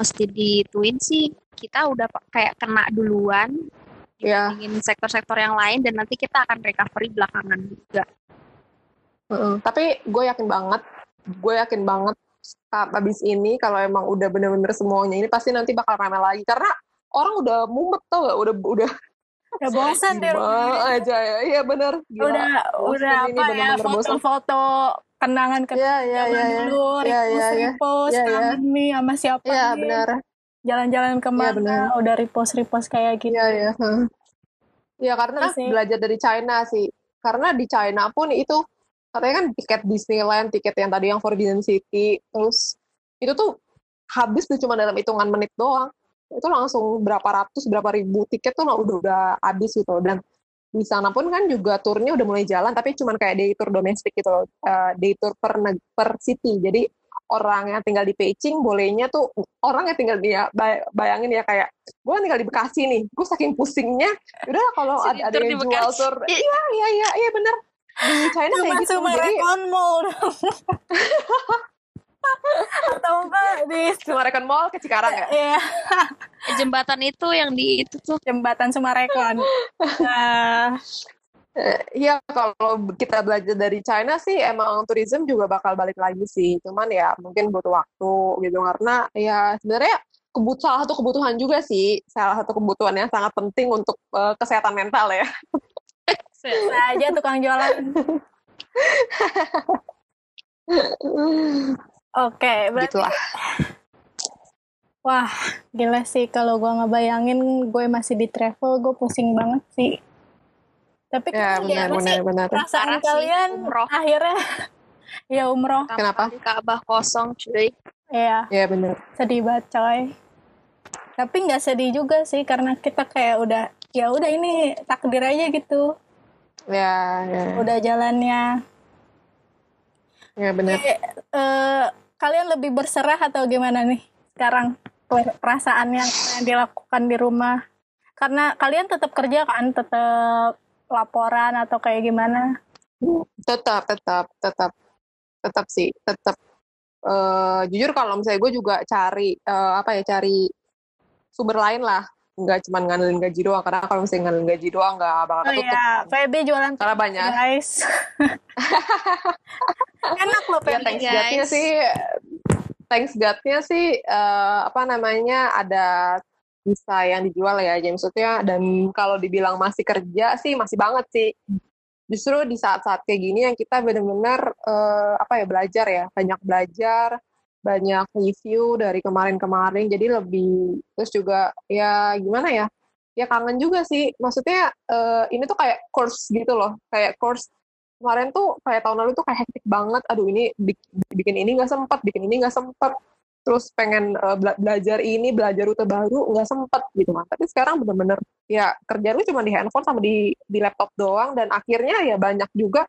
mesti dituin sih kita udah kayak kena duluan Ya. dibandingin sektor-sektor yang lain dan nanti kita akan recovery belakangan juga. Heeh. Tapi gue yakin banget, gue yakin banget abis ini kalau emang udah bener-bener semuanya ini pasti nanti bakal ramai lagi karena orang udah mumet tau gak, udah udah Udah bosan di rumah. aja ya, iya bener. Gila. Udah bosan udah ini, apa ya foto-foto kenangan ke Iya iya zaman iya iya. dulu, Iya, iya, repost, repost, Iya, iya. kangen nih sama siapa Iya nih. benar. Jalan-jalan ke mana, benar. udah repost repost kayak gitu. Iya iya. heeh. Iya karena sih. belajar dari China sih. Karena di China pun itu katanya kan tiket Disneyland, tiket yang tadi yang Forbidden City, terus itu tuh habis tuh cuma dalam hitungan menit doang. Itu langsung berapa ratus, berapa ribu tiket tuh udah udah habis gitu. Dan di sana pun kan juga turnya udah mulai jalan, tapi cuman kayak day tour domestik gitu loh. Eh, day tour per, per city. Jadi orang yang tinggal di Beijing bolehnya tuh orang yang tinggal di ya, bay- bayangin ya kayak gue tinggal di Bekasi nih, gue saking pusingnya, udah kalau ada, ada yang di jual Bekasi. tour, iya iya iya iya bener di China Cuma kayak gitu, jadi Mall. Atau enggak di cuma Recon Mall ke Cikarang ya. Iya, Eh, Jembatan itu yang di itu tuh jembatan Sumarekon. Nah, Iya kalau kita belajar dari China sih emang tourism juga bakal balik lagi sih, cuman ya mungkin butuh waktu gitu karena ya sebenarnya kebut salah satu kebutuhan juga sih, salah satu kebutuhan yang sangat penting untuk eh, kesehatan mental ya. bisa aja tukang jualan. Oke, berarti Gitulah. wah gila sih kalau gua ngebayangin gue masih di travel, gue pusing banget sih. Tapi Ya kan benar benar sih benar. perasaan Parah sih, kalian umroh. akhirnya ya umroh, Kenapa? Ka'bah kosong cuy. ya Ya benar. sedih banget coy. Tapi nggak sedih juga sih karena kita kayak udah ya udah ini takdir aja gitu. Ya, ya, udah jalannya. ya benar. Eh, eh, kalian lebih berserah atau gimana nih sekarang per- perasaan yang, dilakukan di rumah? Karena kalian tetap kerja kan, tetap laporan atau kayak gimana? Tetap, tetap, tetap, tetap sih, tetap. Eh, jujur kalau misalnya gue juga cari eh, apa ya, cari sumber lain lah, nggak cuma ngandelin gaji doang. Karena kalau misalnya ngandelin gaji doang nggak bakal Oh ketutup. iya, VB jualan Karena banyak. guys. Enak loh Ya VB. thanks guys. God-nya sih, thanks God-nya sih eh, apa namanya ada bisa yang dijual ya, jadi maksudnya dan kalau dibilang masih kerja sih masih banget sih. Justru di saat-saat kayak gini yang kita benar-benar eh, apa ya belajar ya, banyak belajar, banyak review dari kemarin-kemarin, jadi lebih terus juga ya gimana ya? Ya kangen juga sih, maksudnya eh, ini tuh kayak course gitu loh, kayak course kemarin tuh kayak tahun lalu tuh kayak hektik banget. Aduh ini bik- bikin ini nggak sempet, bikin ini nggak sempet. Terus pengen uh, bela- belajar ini, belajar rute baru nggak sempet gitu kan. Tapi sekarang bener-bener ya kerjaan lu cuma di handphone sama di di laptop doang dan akhirnya ya banyak juga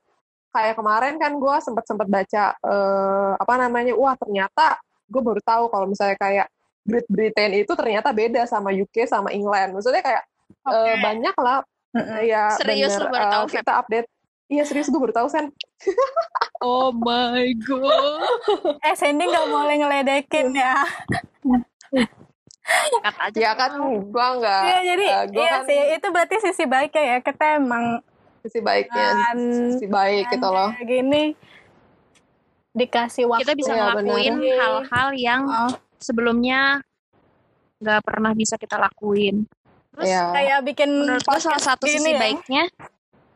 kayak kemarin kan gue sempet sempet baca eh, apa namanya, wah ternyata gue baru tahu kalau misalnya kayak Great Britain itu ternyata beda sama UK sama England. Maksudnya kayak eh, Oke. banyak lah Mm-mm. ya Serius bener, baru eh, tahu, Feb? kita update iya serius gue baru tahu Sen Oh my god. Eh, Sandy nggak boleh ngeledekin ya. Kata aja. ya kan gue nggak Iya, jadi gua iya kan sih, itu berarti sisi baiknya ya. Kita emang sisi baiknya kan sisi baik gitu loh kayak gini dikasih waktu. Kita bisa ngelakuin bener. hal-hal yang Oh, sebelumnya nggak pernah bisa kita lakuin. Terus Iya. kayak bikin menurut gue salah satu sisi ya. baiknya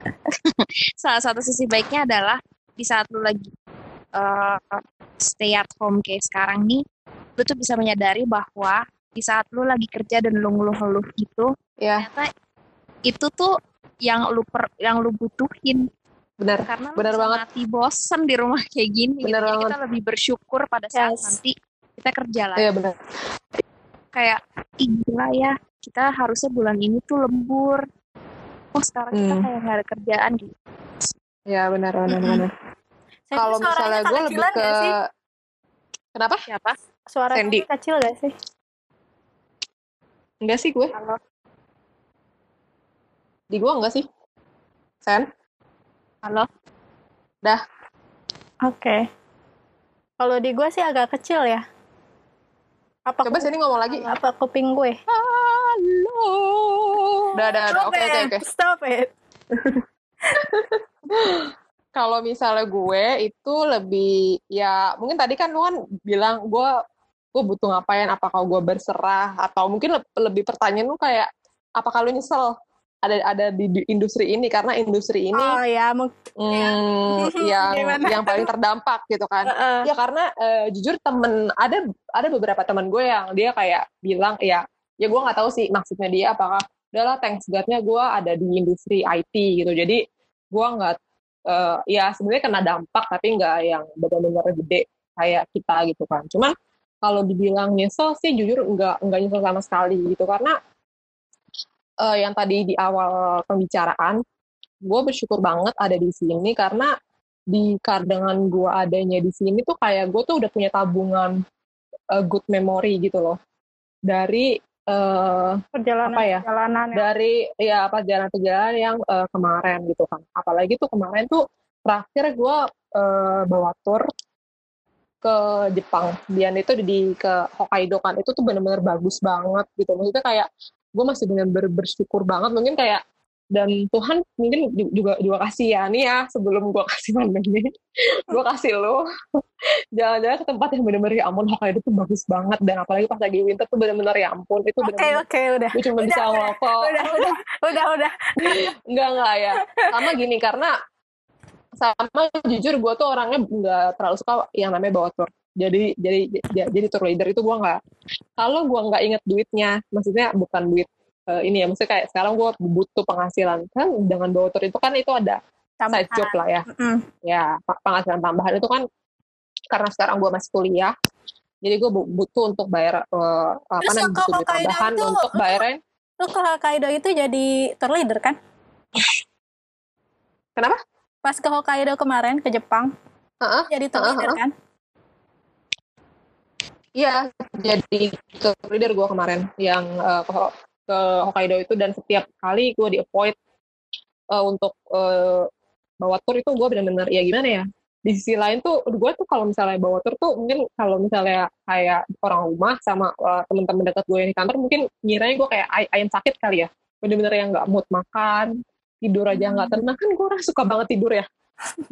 salah satu sisi baiknya adalah di saat lu lagi uh, stay at home kayak sekarang nih lu tuh bisa menyadari bahwa di saat lu lagi kerja dan lu ngeluh-ngeluh gitu ya ternyata itu tuh yang lu per, yang lu butuhin benar karena bisa banget. mati bosen di rumah kayak gini gitu. Bener Jadi banget. kita lebih bersyukur pada saat Yes. nanti kita kerja lagi iya benar kayak gila ya kita harusnya bulan ini tuh lembur oh sekarang kita Hmm. kayak nggak ada kerjaan gitu ya benar benar Mm-mm. benar kalau misalnya gue lebih ke kenapa siapa Suara kecil gak sih? enggak sih gue halo di gue enggak sih Sen? Halo? Oke. Kalau di gue sih agak kecil ya. Apa coba sini ngomong lagi. apa kuping gue? halo. Udah udah udah oke oke oke. Stop it. kalau misalnya gue itu lebih ya mungkin tadi kan lu kan bilang gue gue butuh ngapain? Apakah gue berserah? Atau mungkin le- lebih pertanyaan lu kayak apakah lu nyesel ada ada di, industri ini karena industri ini Oh ya, hmm, yang Gimana? yang paling terdampak gitu kan. Ya karena eh, jujur temen ada ada beberapa teman gue yang dia kayak bilang ya ya gue nggak tahu sih maksudnya dia apakah udahlah thanks God-nya gue ada di industri IT gitu. Jadi gue nggak eh, ya sebenarnya kena dampak tapi nggak yang benar-benar gede kayak kita gitu kan. Cuman kalau dibilang nyesel sih jujur nggak nggak nyesel sama sekali gitu. Karena eh, yang tadi di awal pembicaraan gue bersyukur banget ada di sini karena di dengan gue adanya di sini tuh kayak gue tuh udah punya tabungan eh, good memory gitu loh. Dari eh, perjalanan apa ya? perjalanan ya. dari ya perjalanan-perjalanan yang eh, kemarin gitu kan. Apalagi tuh kemarin tuh terakhir gue eh, bawa tour ke Jepang. Dian itu di ke Hokkaido kan. Itu tuh bener-bener bagus banget gitu. Maksudnya kayak gue masih bener-bener bersyukur banget mungkin kayak dan Tuhan mungkin ju- juga juga kasih ya nih ya sebelum gue kasih pandemi gue kasih lo jalan-jalan ke tempat yang bener-bener ya ampun Hokkaido tuh bagus banget dan apalagi pas lagi winter tuh bener-bener ya ampun itu Oke bener-bener oke udah. gue cuma Udah, bisa udah, ngerokok Udah udah udah udah. Enggak, enggak ya. Sama gini, karena sama jujur gue tuh orangnya nggak terlalu suka yang namanya bawa tour. Jadi jadi jadi tour leader itu gue nggak. Kalau gue nggak inget duitnya, maksudnya bukan duit eh, ini ya, maksudnya kayak sekarang gue butuh penghasilan kan dengan bawa tour itu kan itu ada side job lah ya. Mm-mm. Ya pa- penghasilan tambahan itu kan karena sekarang gue masih kuliah, jadi gue butuh untuk bayar eh, apa namanya butuh duit tambahan itu- untuk bayarin Lu ke Hokkaido itu jadi tour leader kan? Kenapa? Pas ke Hokkaido kemarin ke Jepang, Heeh. jadi tour Heeh, leader heeh. kan? Iya, jadi ke leader gue kemarin yang eh, ke, ke Hokkaido itu dan setiap kali gue di avoid eh, untuk eh, bawa tour itu gue benar-benar ya gimana ya di sisi lain tuh gue tuh kalau misalnya bawa tour tuh mungkin kalau misalnya kayak orang rumah sama eh, teman-teman dekat gue yang di kantor mungkin ngiranya gue kayak ay- ayam sakit kali ya. Bener-bener yang nggak mood makan tidur aja nggak tenang. Kan gue orang suka banget tidur ya.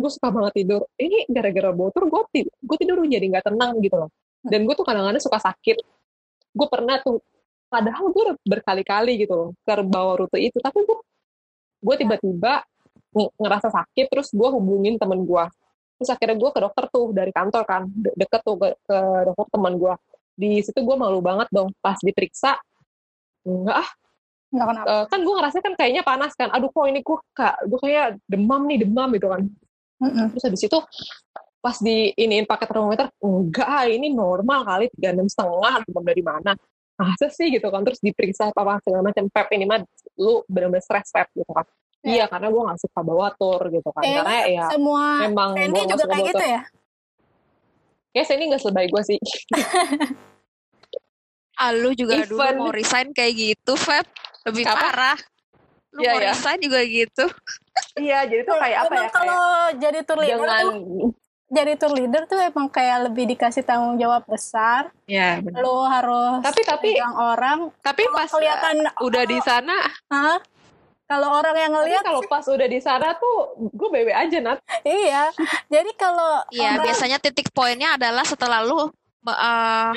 Gue suka banget tidur. Ini gara-gara bawa tour gue tidur, gue tidur jadi nggak tenang gitu loh dan gue tuh kadang-kadang suka sakit. Gue pernah tuh padahal gue berkali-kali gitu loh ke bawah rute itu. Tapi gue gue tiba-tiba ng- ngerasa sakit terus gue hubungin temen gue terus akhirnya gue ke dokter tuh dari kantor kan de- deket tuh ke, ke dokter teman gue di situ gue malu banget dong pas diperiksa enggak ah. Kenapa. eh, kan gue ngerasa kan kayaknya panas kan. Aduh kok ini gue kak gue kayak demam nih demam gitu kan. Mm-mm. terus habis itu pas di iniin pakai termometer enggak ah, ini normal kali tiga enam setengah demam dari mana masa sih gitu kan terus diperiksa apa segala macam pep ini mah lu benar-benar stres pep gitu kan Ya. iya karena gue nggak suka bawa tour gitu kan Kayaknya karena ya Semua memang gue Sandy juga suka kayak bawa gitu tour ya? kayak saya ini nggak selebay gue sih Ah, lu juga dulu Even- mau resign kayak gitu, Feb. Lebih Apa? parah. Lu Iya, mau iya. resign juga gitu. iya jadi tuh kayak apa ya kalau jadi tour kayak leader dengan tuh, jadi tour leader tuh emang kayak lebih dikasih tanggung jawab besar. ya benar. Lo harus tapi tapi pegang orang. tapi Kalau pas kelihatan udah di sana Hah? Kalau orang yang ngelihat kalau pas udah di sana tuh gue bebe aja nat iya. Jadi kalau Iya, orang- biasanya titik poinnya adalah setelah lu me- eh,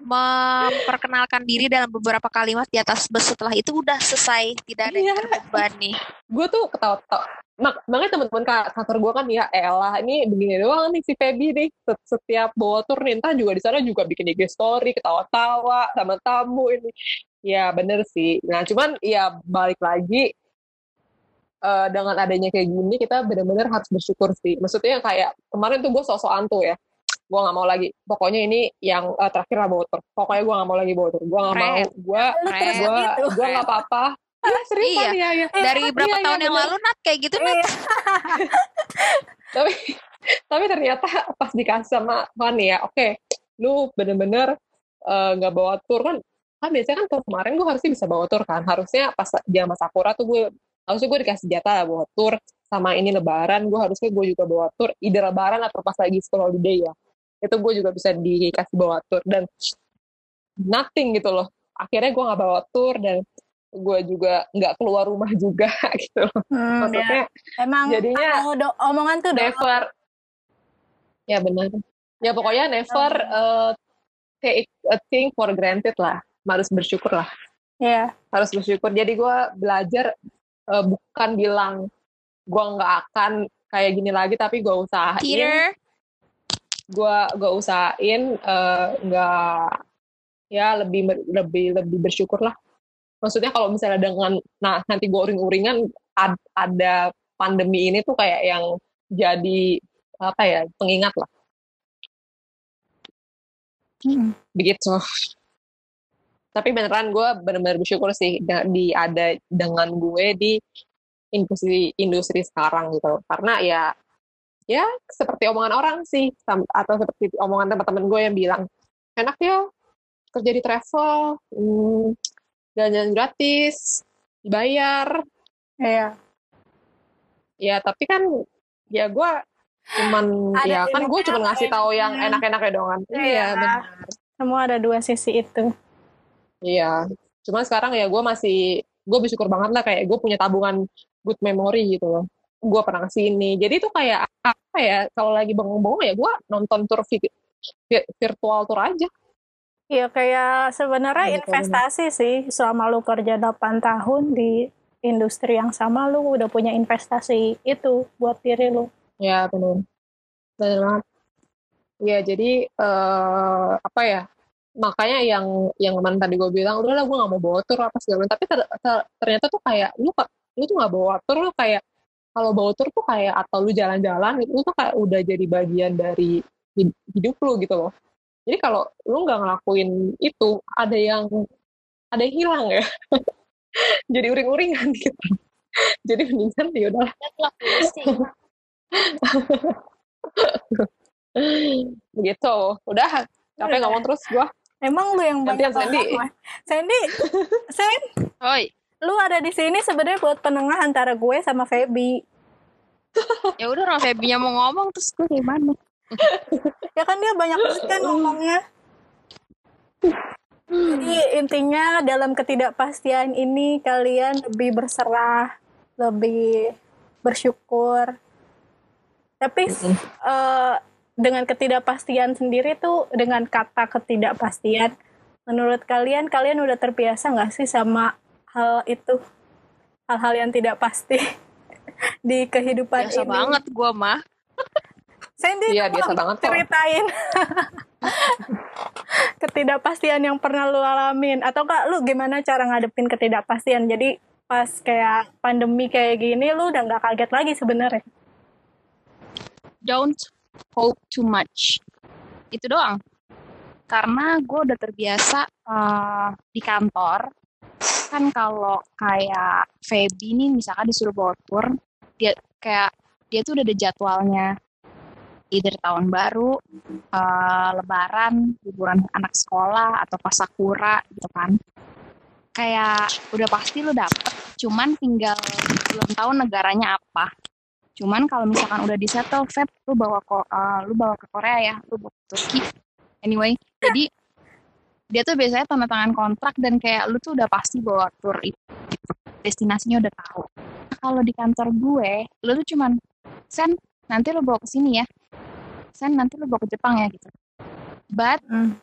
memperkenalkan diri dalam beberapa kalimat di atas bus setelah itu udah selesai, tidak ada yang Iya. terbebani. gue tuh ketawa-ketawa. Mak makanya teman-teman ka- kantor gue kan ya elah ini begini doang nih si Feby nih. Set- setiap bawa tur nih entah juga di sana juga bikin IG story ketawa-tawa sama tamu ini. Ya bener sih. Nah cuman ya balik lagi eh, dengan adanya kayak gini kita bener-bener harus bersyukur sih. Maksudnya kayak kemarin tuh gue sok-sokan tuh ya gue nggak mau lagi. Pokoknya ini yang eh, terakhir lah bawa tur. Pokoknya gue nggak mau lagi bawa tur. Gue nggak mau. Gue gue gue nggak apa-apa. Ya seriusan ya ya Dari berapa iya, tahun iya, yang bener. lalu, Nat, kayak gitu, Nat? Iya. tapi tapi ternyata pas dikasih sama Fanny ya oke lu bener-bener eh, nggak bawa tur. Kan kan biasanya kan kemarin gue harusnya bisa bawa tur kan. Harusnya pas sama Sakura tuh gue harusnya gue dikasih jatah bawa tur. Sama ini lebaran gue harusnya gue juga bawa tur. Ide lebaran atau pas lagi school holiday ya itu gue juga bisa dikasih bawa tur dan nothing gitu loh. Akhirnya gue nggak bawa tur dan gue juga nggak keluar rumah juga gitu loh. Hmm, ya. maksudnya Emang jadinya do- omongan tuh never. Ya benar. Ya pokoknya never uh, take a thing for granted lah. Harus bersyukur lah. Iya. harus bersyukur. Jadi gue belajar uh, bukan bilang gue nggak akan kayak gini lagi tapi gue usahain Peter, gue gue usahain uh, nggak ya lebih lebih lebih bersyukur lah. Maksudnya kalau misalnya dengan nah nanti gue uring-uringan ad- ada pandemi ini tuh kayak yang jadi apa ya pengingat lah. Mm-mm. begitu. Tapi beneran gue bener-bener bersyukur sih di ada dengan gue di industri industri sekarang gitu. Karena ya ya seperti omongan orang sih atau seperti omongan teman-teman gue yang bilang enak ya kerja di travel hmm, jalan-jalan gratis dibayar Iya. ya tapi kan ya gue cuman Ada ya kan gue cuma ngasih tahu yang enak-enak ya doang kan Iya. iya benar Semua ada dua sisi itu. Iya, cuman sekarang ya gue masih, gue bersyukur banget lah kayak gue punya tabungan good memory gitu loh. Gue pernah ke sini, jadi itu kayak apa ya, kalau lagi bengong-bengong ya gue nonton tour vi- vi- virtual tour aja. Iya kayak sebenarnya Iya, investasi sih selama lu kerja 8 tahun di industri yang sama lu udah punya investasi itu buat diri lu. Ya benar, benar banget. Ya jadi eh, apa ya, makanya yang yang kemarin tadi gue bilang, udahlah gue gak mau bawa tour apa segala macam. Tapi ter- ter- ternyata tuh kayak lu kok- lu tuh gak bawa tour, lu kayak kalau bawa tour tuh kayak atau lu jalan-jalan itu tuh kayak udah jadi bagian dari hid- hidup lu gitu loh. Jadi kalau lu nggak ngelakuin itu, ada yang ada yang hilang ya. jadi uring-uringan gitu. jadi mendingan ya udah begitu udah capek ngomong terus gua. Emang lu yang banyak Sandy. Sandy, Sen, Oi, lu ada di sini sebenarnya buat penengah antara gue sama Feby. ya udah orang Febinya mau ngomong terus gue gimana? Ya kan dia banyak banget kan ngomongnya. Jadi intinya dalam ketidakpastian ini kalian lebih berserah, lebih bersyukur. Tapi eh, dengan ketidakpastian sendiri tuh dengan kata ketidakpastian, menurut kalian kalian udah terbiasa nggak sih sama hal itu, hal-hal yang tidak pasti di kehidupan Biasa ini? banget gue mah. Sandy, Iya, biasa banget. Ceritain ketidakpastian yang pernah lu alamin atau kak lu gimana cara ngadepin ketidakpastian? Jadi pas kayak pandemi kayak gini lu udah nggak kaget lagi sebenarnya. Don't hope too much. Itu doang. Karena gue udah terbiasa eh, di kantor, kan kalau kayak Feby nih misalkan disuruh bawa tour, dia kayak dia tuh udah ada jadwalnya. Either tahun baru, eh, lebaran, liburan anak sekolah, atau pas sakura gitu kan. Kayak udah pasti lu dapet, cuman tinggal belum tahu negaranya apa. Cuman kalau misalkan udah di settle, Feb, lu bawa ko, eh, lu bawa ke Korea ya, lu bawa ke Turki. Anyway, jadi dia tuh biasanya tanda tangan kontrak dan kayak lu tuh udah pasti bawa tour itu. gitu. Destinasinya udah tahu. Nah, kalau di kantor gue, lu tuh cuman, Sen, nanti lu bawa ke sini ya. Sen, nanti lu bawa ke Jepang ya gitu. But Hmm.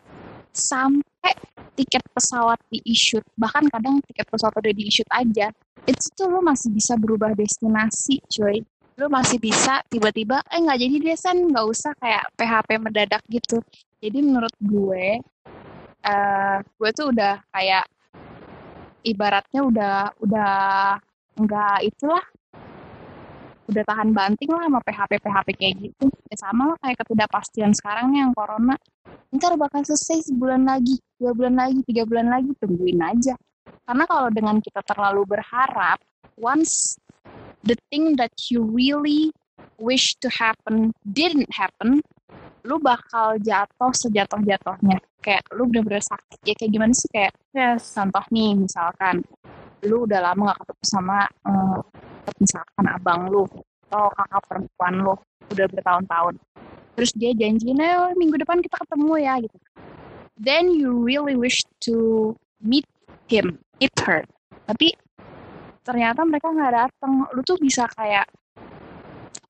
sampai tiket pesawat di-issue, bahkan kadang tiket pesawat udah di-issue aja, itu tuh lu masih bisa berubah destinasi, cuy. Lu masih bisa tiba-tiba, eh nggak jadi deh, San, nggak usah kayak PHP mendadak gitu. Jadi menurut gue, eh gue tuh udah kayak ibaratnya udah udah nggak itulah. Udah tahan banting lah sama PHP PHP kayak gitu. Ya sama lah kayak ketidakpastian sekarang nih yang corona. Ntar bakal selesai sebulan lagi dua bulan lagi tiga bulan lagi tungguin aja. Karena kalau dengan kita terlalu berharap once the thing that you really wish to happen didn't happen lu bakal jatuh sejatuh-jatuhnya. Kayak lu bener-bener sakit. Ya kayak gimana sih? Kayak Yes. contoh nih misalkan lu udah lama gak ketemu sama eh, misalkan abang lu atau kakak perempuan lu udah bertahun-tahun. Terus dia janjiin "Eh, minggu depan kita ketemu ya gitu. Then you really wish to meet him meet her. Tapi ternyata mereka nggak datang lu tuh bisa kayak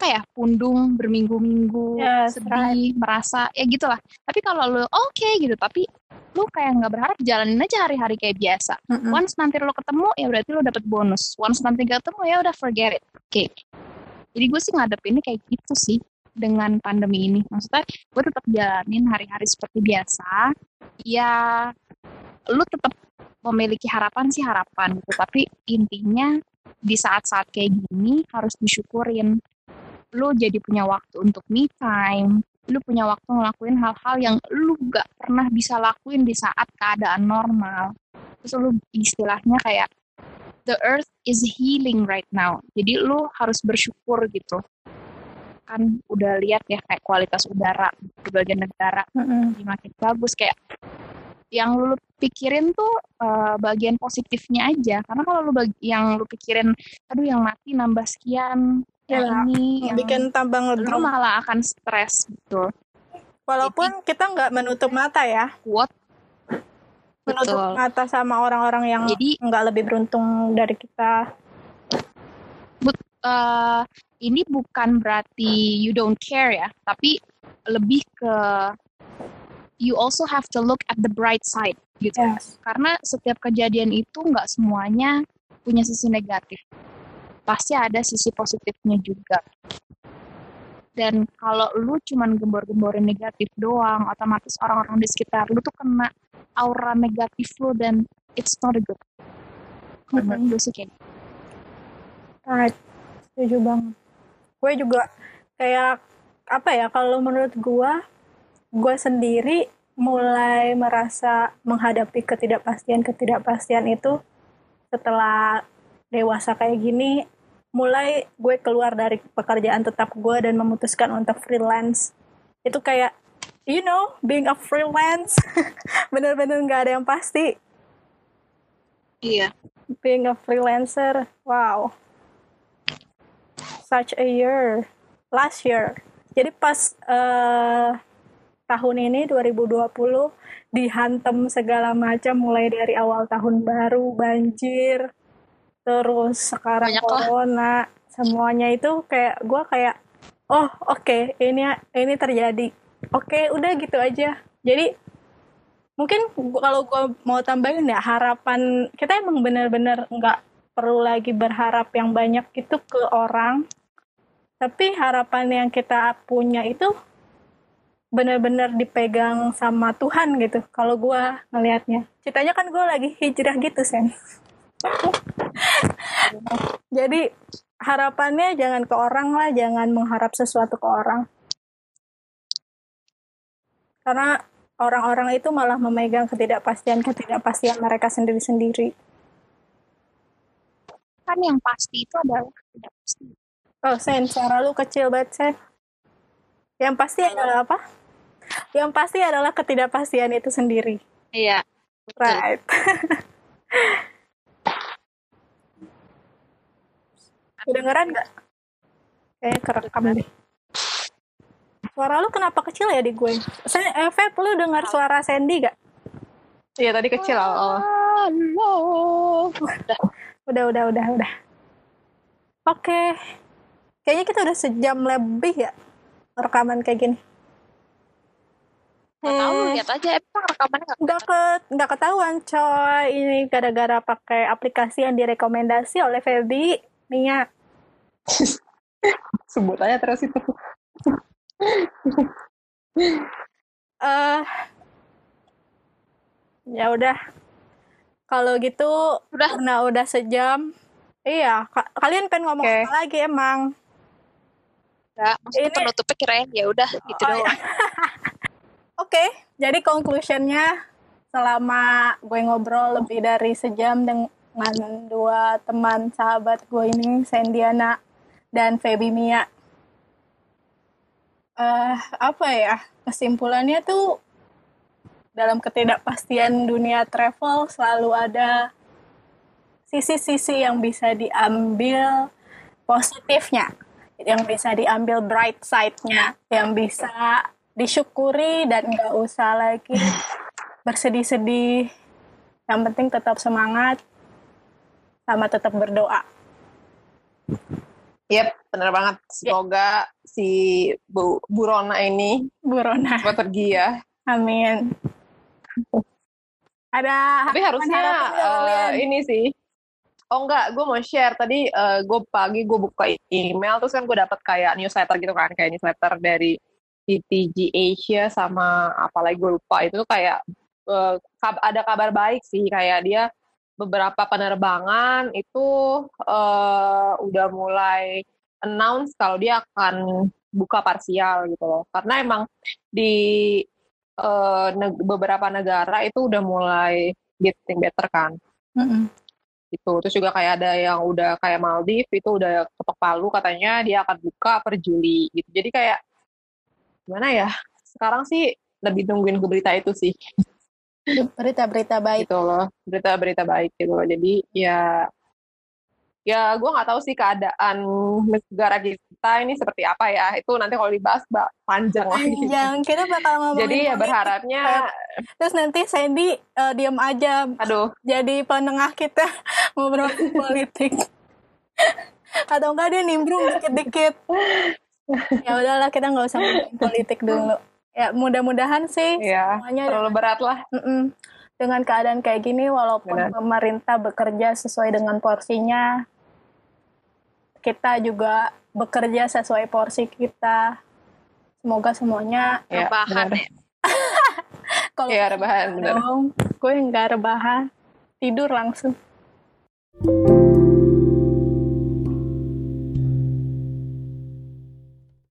apa ya pundung berminggu-minggu Yes, sedih merasa ya gitulah. Tapi kalau lu oke gitu tapi lu kayak nggak berharap jalanin aja hari-hari kayak biasa. Mm-mm. once nanti lo ketemu ya berarti lo dapet bonus. Once nanti gak ketemu ya udah forget it. Oke. Jadi gue sih ngadepinnya kayak gitu sih dengan pandemi ini. Maksudnya gue tetap jalanin hari-hari seperti biasa. Ya lu tetap memiliki harapan sih harapan gitu. Tapi intinya di saat-saat kayak gini harus disyukurin lu jadi punya waktu untuk me time lu punya waktu ngelakuin hal-hal yang lu gak pernah bisa lakuin di saat keadaan normal. Terus lu istilahnya kayak the earth is healing right now. Jadi lu harus bersyukur gitu. Kan udah lihat ya kayak kualitas udara di berbagai negara jadi makin bagus. Kayak yang lu pikirin tuh eh, bagian positifnya aja. Karena kalau lu bagi, yang lu pikirin aduh yang mati nambah sekian yang Ya, ini yang Bikin tambah lu ngedrop. malah akan stres gitu Walaupun kita nggak menutup mata ya, kuat menutup Betul. mata sama orang-orang yang Jadi- nggak lebih beruntung dari kita. eh, ini bukan berarti you don't care ya, tapi lebih ke you also have to look at the bright side gitu. Yes. Karena setiap kejadian itu nggak semuanya punya sisi negatif. Pasti ada sisi positifnya juga. Dan kalau lu cuman gembor-gemborin negatif doang, otomatis orang-orang di sekitar lu tuh kena aura negatif lu dan it's not a good. Menurut gue sih kayak gitu. Right. Setuju banget. Gue juga kayak apa ya kalau menurut gue, gue sendiri mulai merasa menghadapi ketidakpastian-ketidakpastian itu setelah dewasa kayak gini mulai gue keluar dari pekerjaan tetap gue dan memutuskan untuk freelance. Itu kayak you know being a freelance bener-bener nggak ada yang pasti. Iya. being a freelancer wow. Such a year. Last year. Jadi pas eh, tahun ini 2020 dihantam segala macam mulai dari awal tahun baru banjir terus sekarang Banyak lah. corona semuanya itu kayak gue kayak oh oke ini ini terjadi. Oke udah gitu aja. Jadi mungkin gua- kalau gue mau tambahin ya harapan kita emang bener-bener nggak perlu lagi berharap yang banyak itu ke orang. Tapi harapan yang kita punya itu bener-bener dipegang sama Tuhan gitu kalau gue ngelihatnya. Ceritanya kan gue lagi hijrah gitu sen jadi harapannya jangan ke orang lah jangan mengharap sesuatu ke orang karena orang-orang itu malah memegang ketidakpastian-ketidakpastian mereka sendiri-sendiri. Kan yang pasti itu adalah tidak pasti. Oh, Sen, suara lu kecil banget, Sen. Yang pasti adalah apa? Yang pasti adalah ketidakpastian itu sendiri. Iya. Right. Kedengeran nggak? Kayaknya kerekam deh. Suara lu kenapa kecil ya di gue? Sen, eh, Feb, lu dengar suara Sandy gak? Iya tadi kecil awal. Halo. Udah, udah, udah, udah. Oke. Kayaknya kita udah sejam lebih ya rekaman kayak gini. Nggak tahu, Hmm. lihat aja emang rekamannya nggak Nggak ke nggak ketahuan coy. Ini gara-gara pakai aplikasi yang direkomendasi oleh Feby. Nia. Sebut aja terus itu. Eh ya udah. Kalau gitu Udah. karena udah sejam. Iya, ka- kalian pengen ngomong Oke. apa lagi emang? Nggak, maksudnya Ini- penutupnya kirain ya udah gitu Oh, doang. iya. Oke, jadi conclusionnya selama gue ngobrol lebih dari sejam dengan dua teman sahabat gue ini, Sendiana dan Feby Mia. eh apa ya kesimpulannya tuh dalam ketidakpastian dunia travel selalu ada sisi-sisi yang bisa diambil positifnya, yang bisa diambil bright side-nya, yang bisa disyukuri dan nggak usah lagi bersedih-sedih. Yang penting tetap semangat sama tetap berdoa. Yep, bener banget. Semoga si Bu, Bu Rona ini Bu Rona, cepat pergi ya. amin. Ada Tapi harusnya kalian? ini sih. Oh enggak, gue mau share. Tadi eh, gue pagi gue buka email, terus kan gue dapat kayak newsletter gitu kan, kayak newsletter dari TTG Asia sama apalagi gue lupa itu tuh kayak kab- ada kabar baik sih, kayak dia beberapa penerbangan itu eh, udah mulai announce kalau dia akan buka parsial gitu loh. Karena emang di eh, neg- beberapa negara itu udah mulai getting better kan Mm-mm. gitu. Terus juga kayak ada yang udah kayak Maldives itu udah ketok palu katanya dia akan buka per Juli gitu. Jadi kayak gimana ya? Sekarang sih lebih nungguin ke berita itu sih Berita-berita baik. gitu loh. Berita-berita baik gitu loh. Jadi ya ya gue nggak tahu sih keadaan negara kita ini seperti apa ya. Itu nanti kalau dibahas Mbak, panjang lagi. Yang kita bakal ngomongin Jadi ya berharapnya Terus nanti Sandy eh, diam aja aduh jadi penengah kita ngobrol politik. Atau enggak dia nimbrung dikit-dikit. ya udahlah kita nggak usah ngomongin politik dulu. Ya mudah-mudahan sih ya semuanya terlalu berat lah. Mm-mm. dengan keadaan kayak gini walaupun Benar. pemerintah bekerja sesuai dengan porsinya kita juga bekerja sesuai porsi kita. Semoga semuanya Ya, Rebahan benar. ya. kalau Iya, rebahan, benar. dong, gue nggak rebahan, tidur langsung.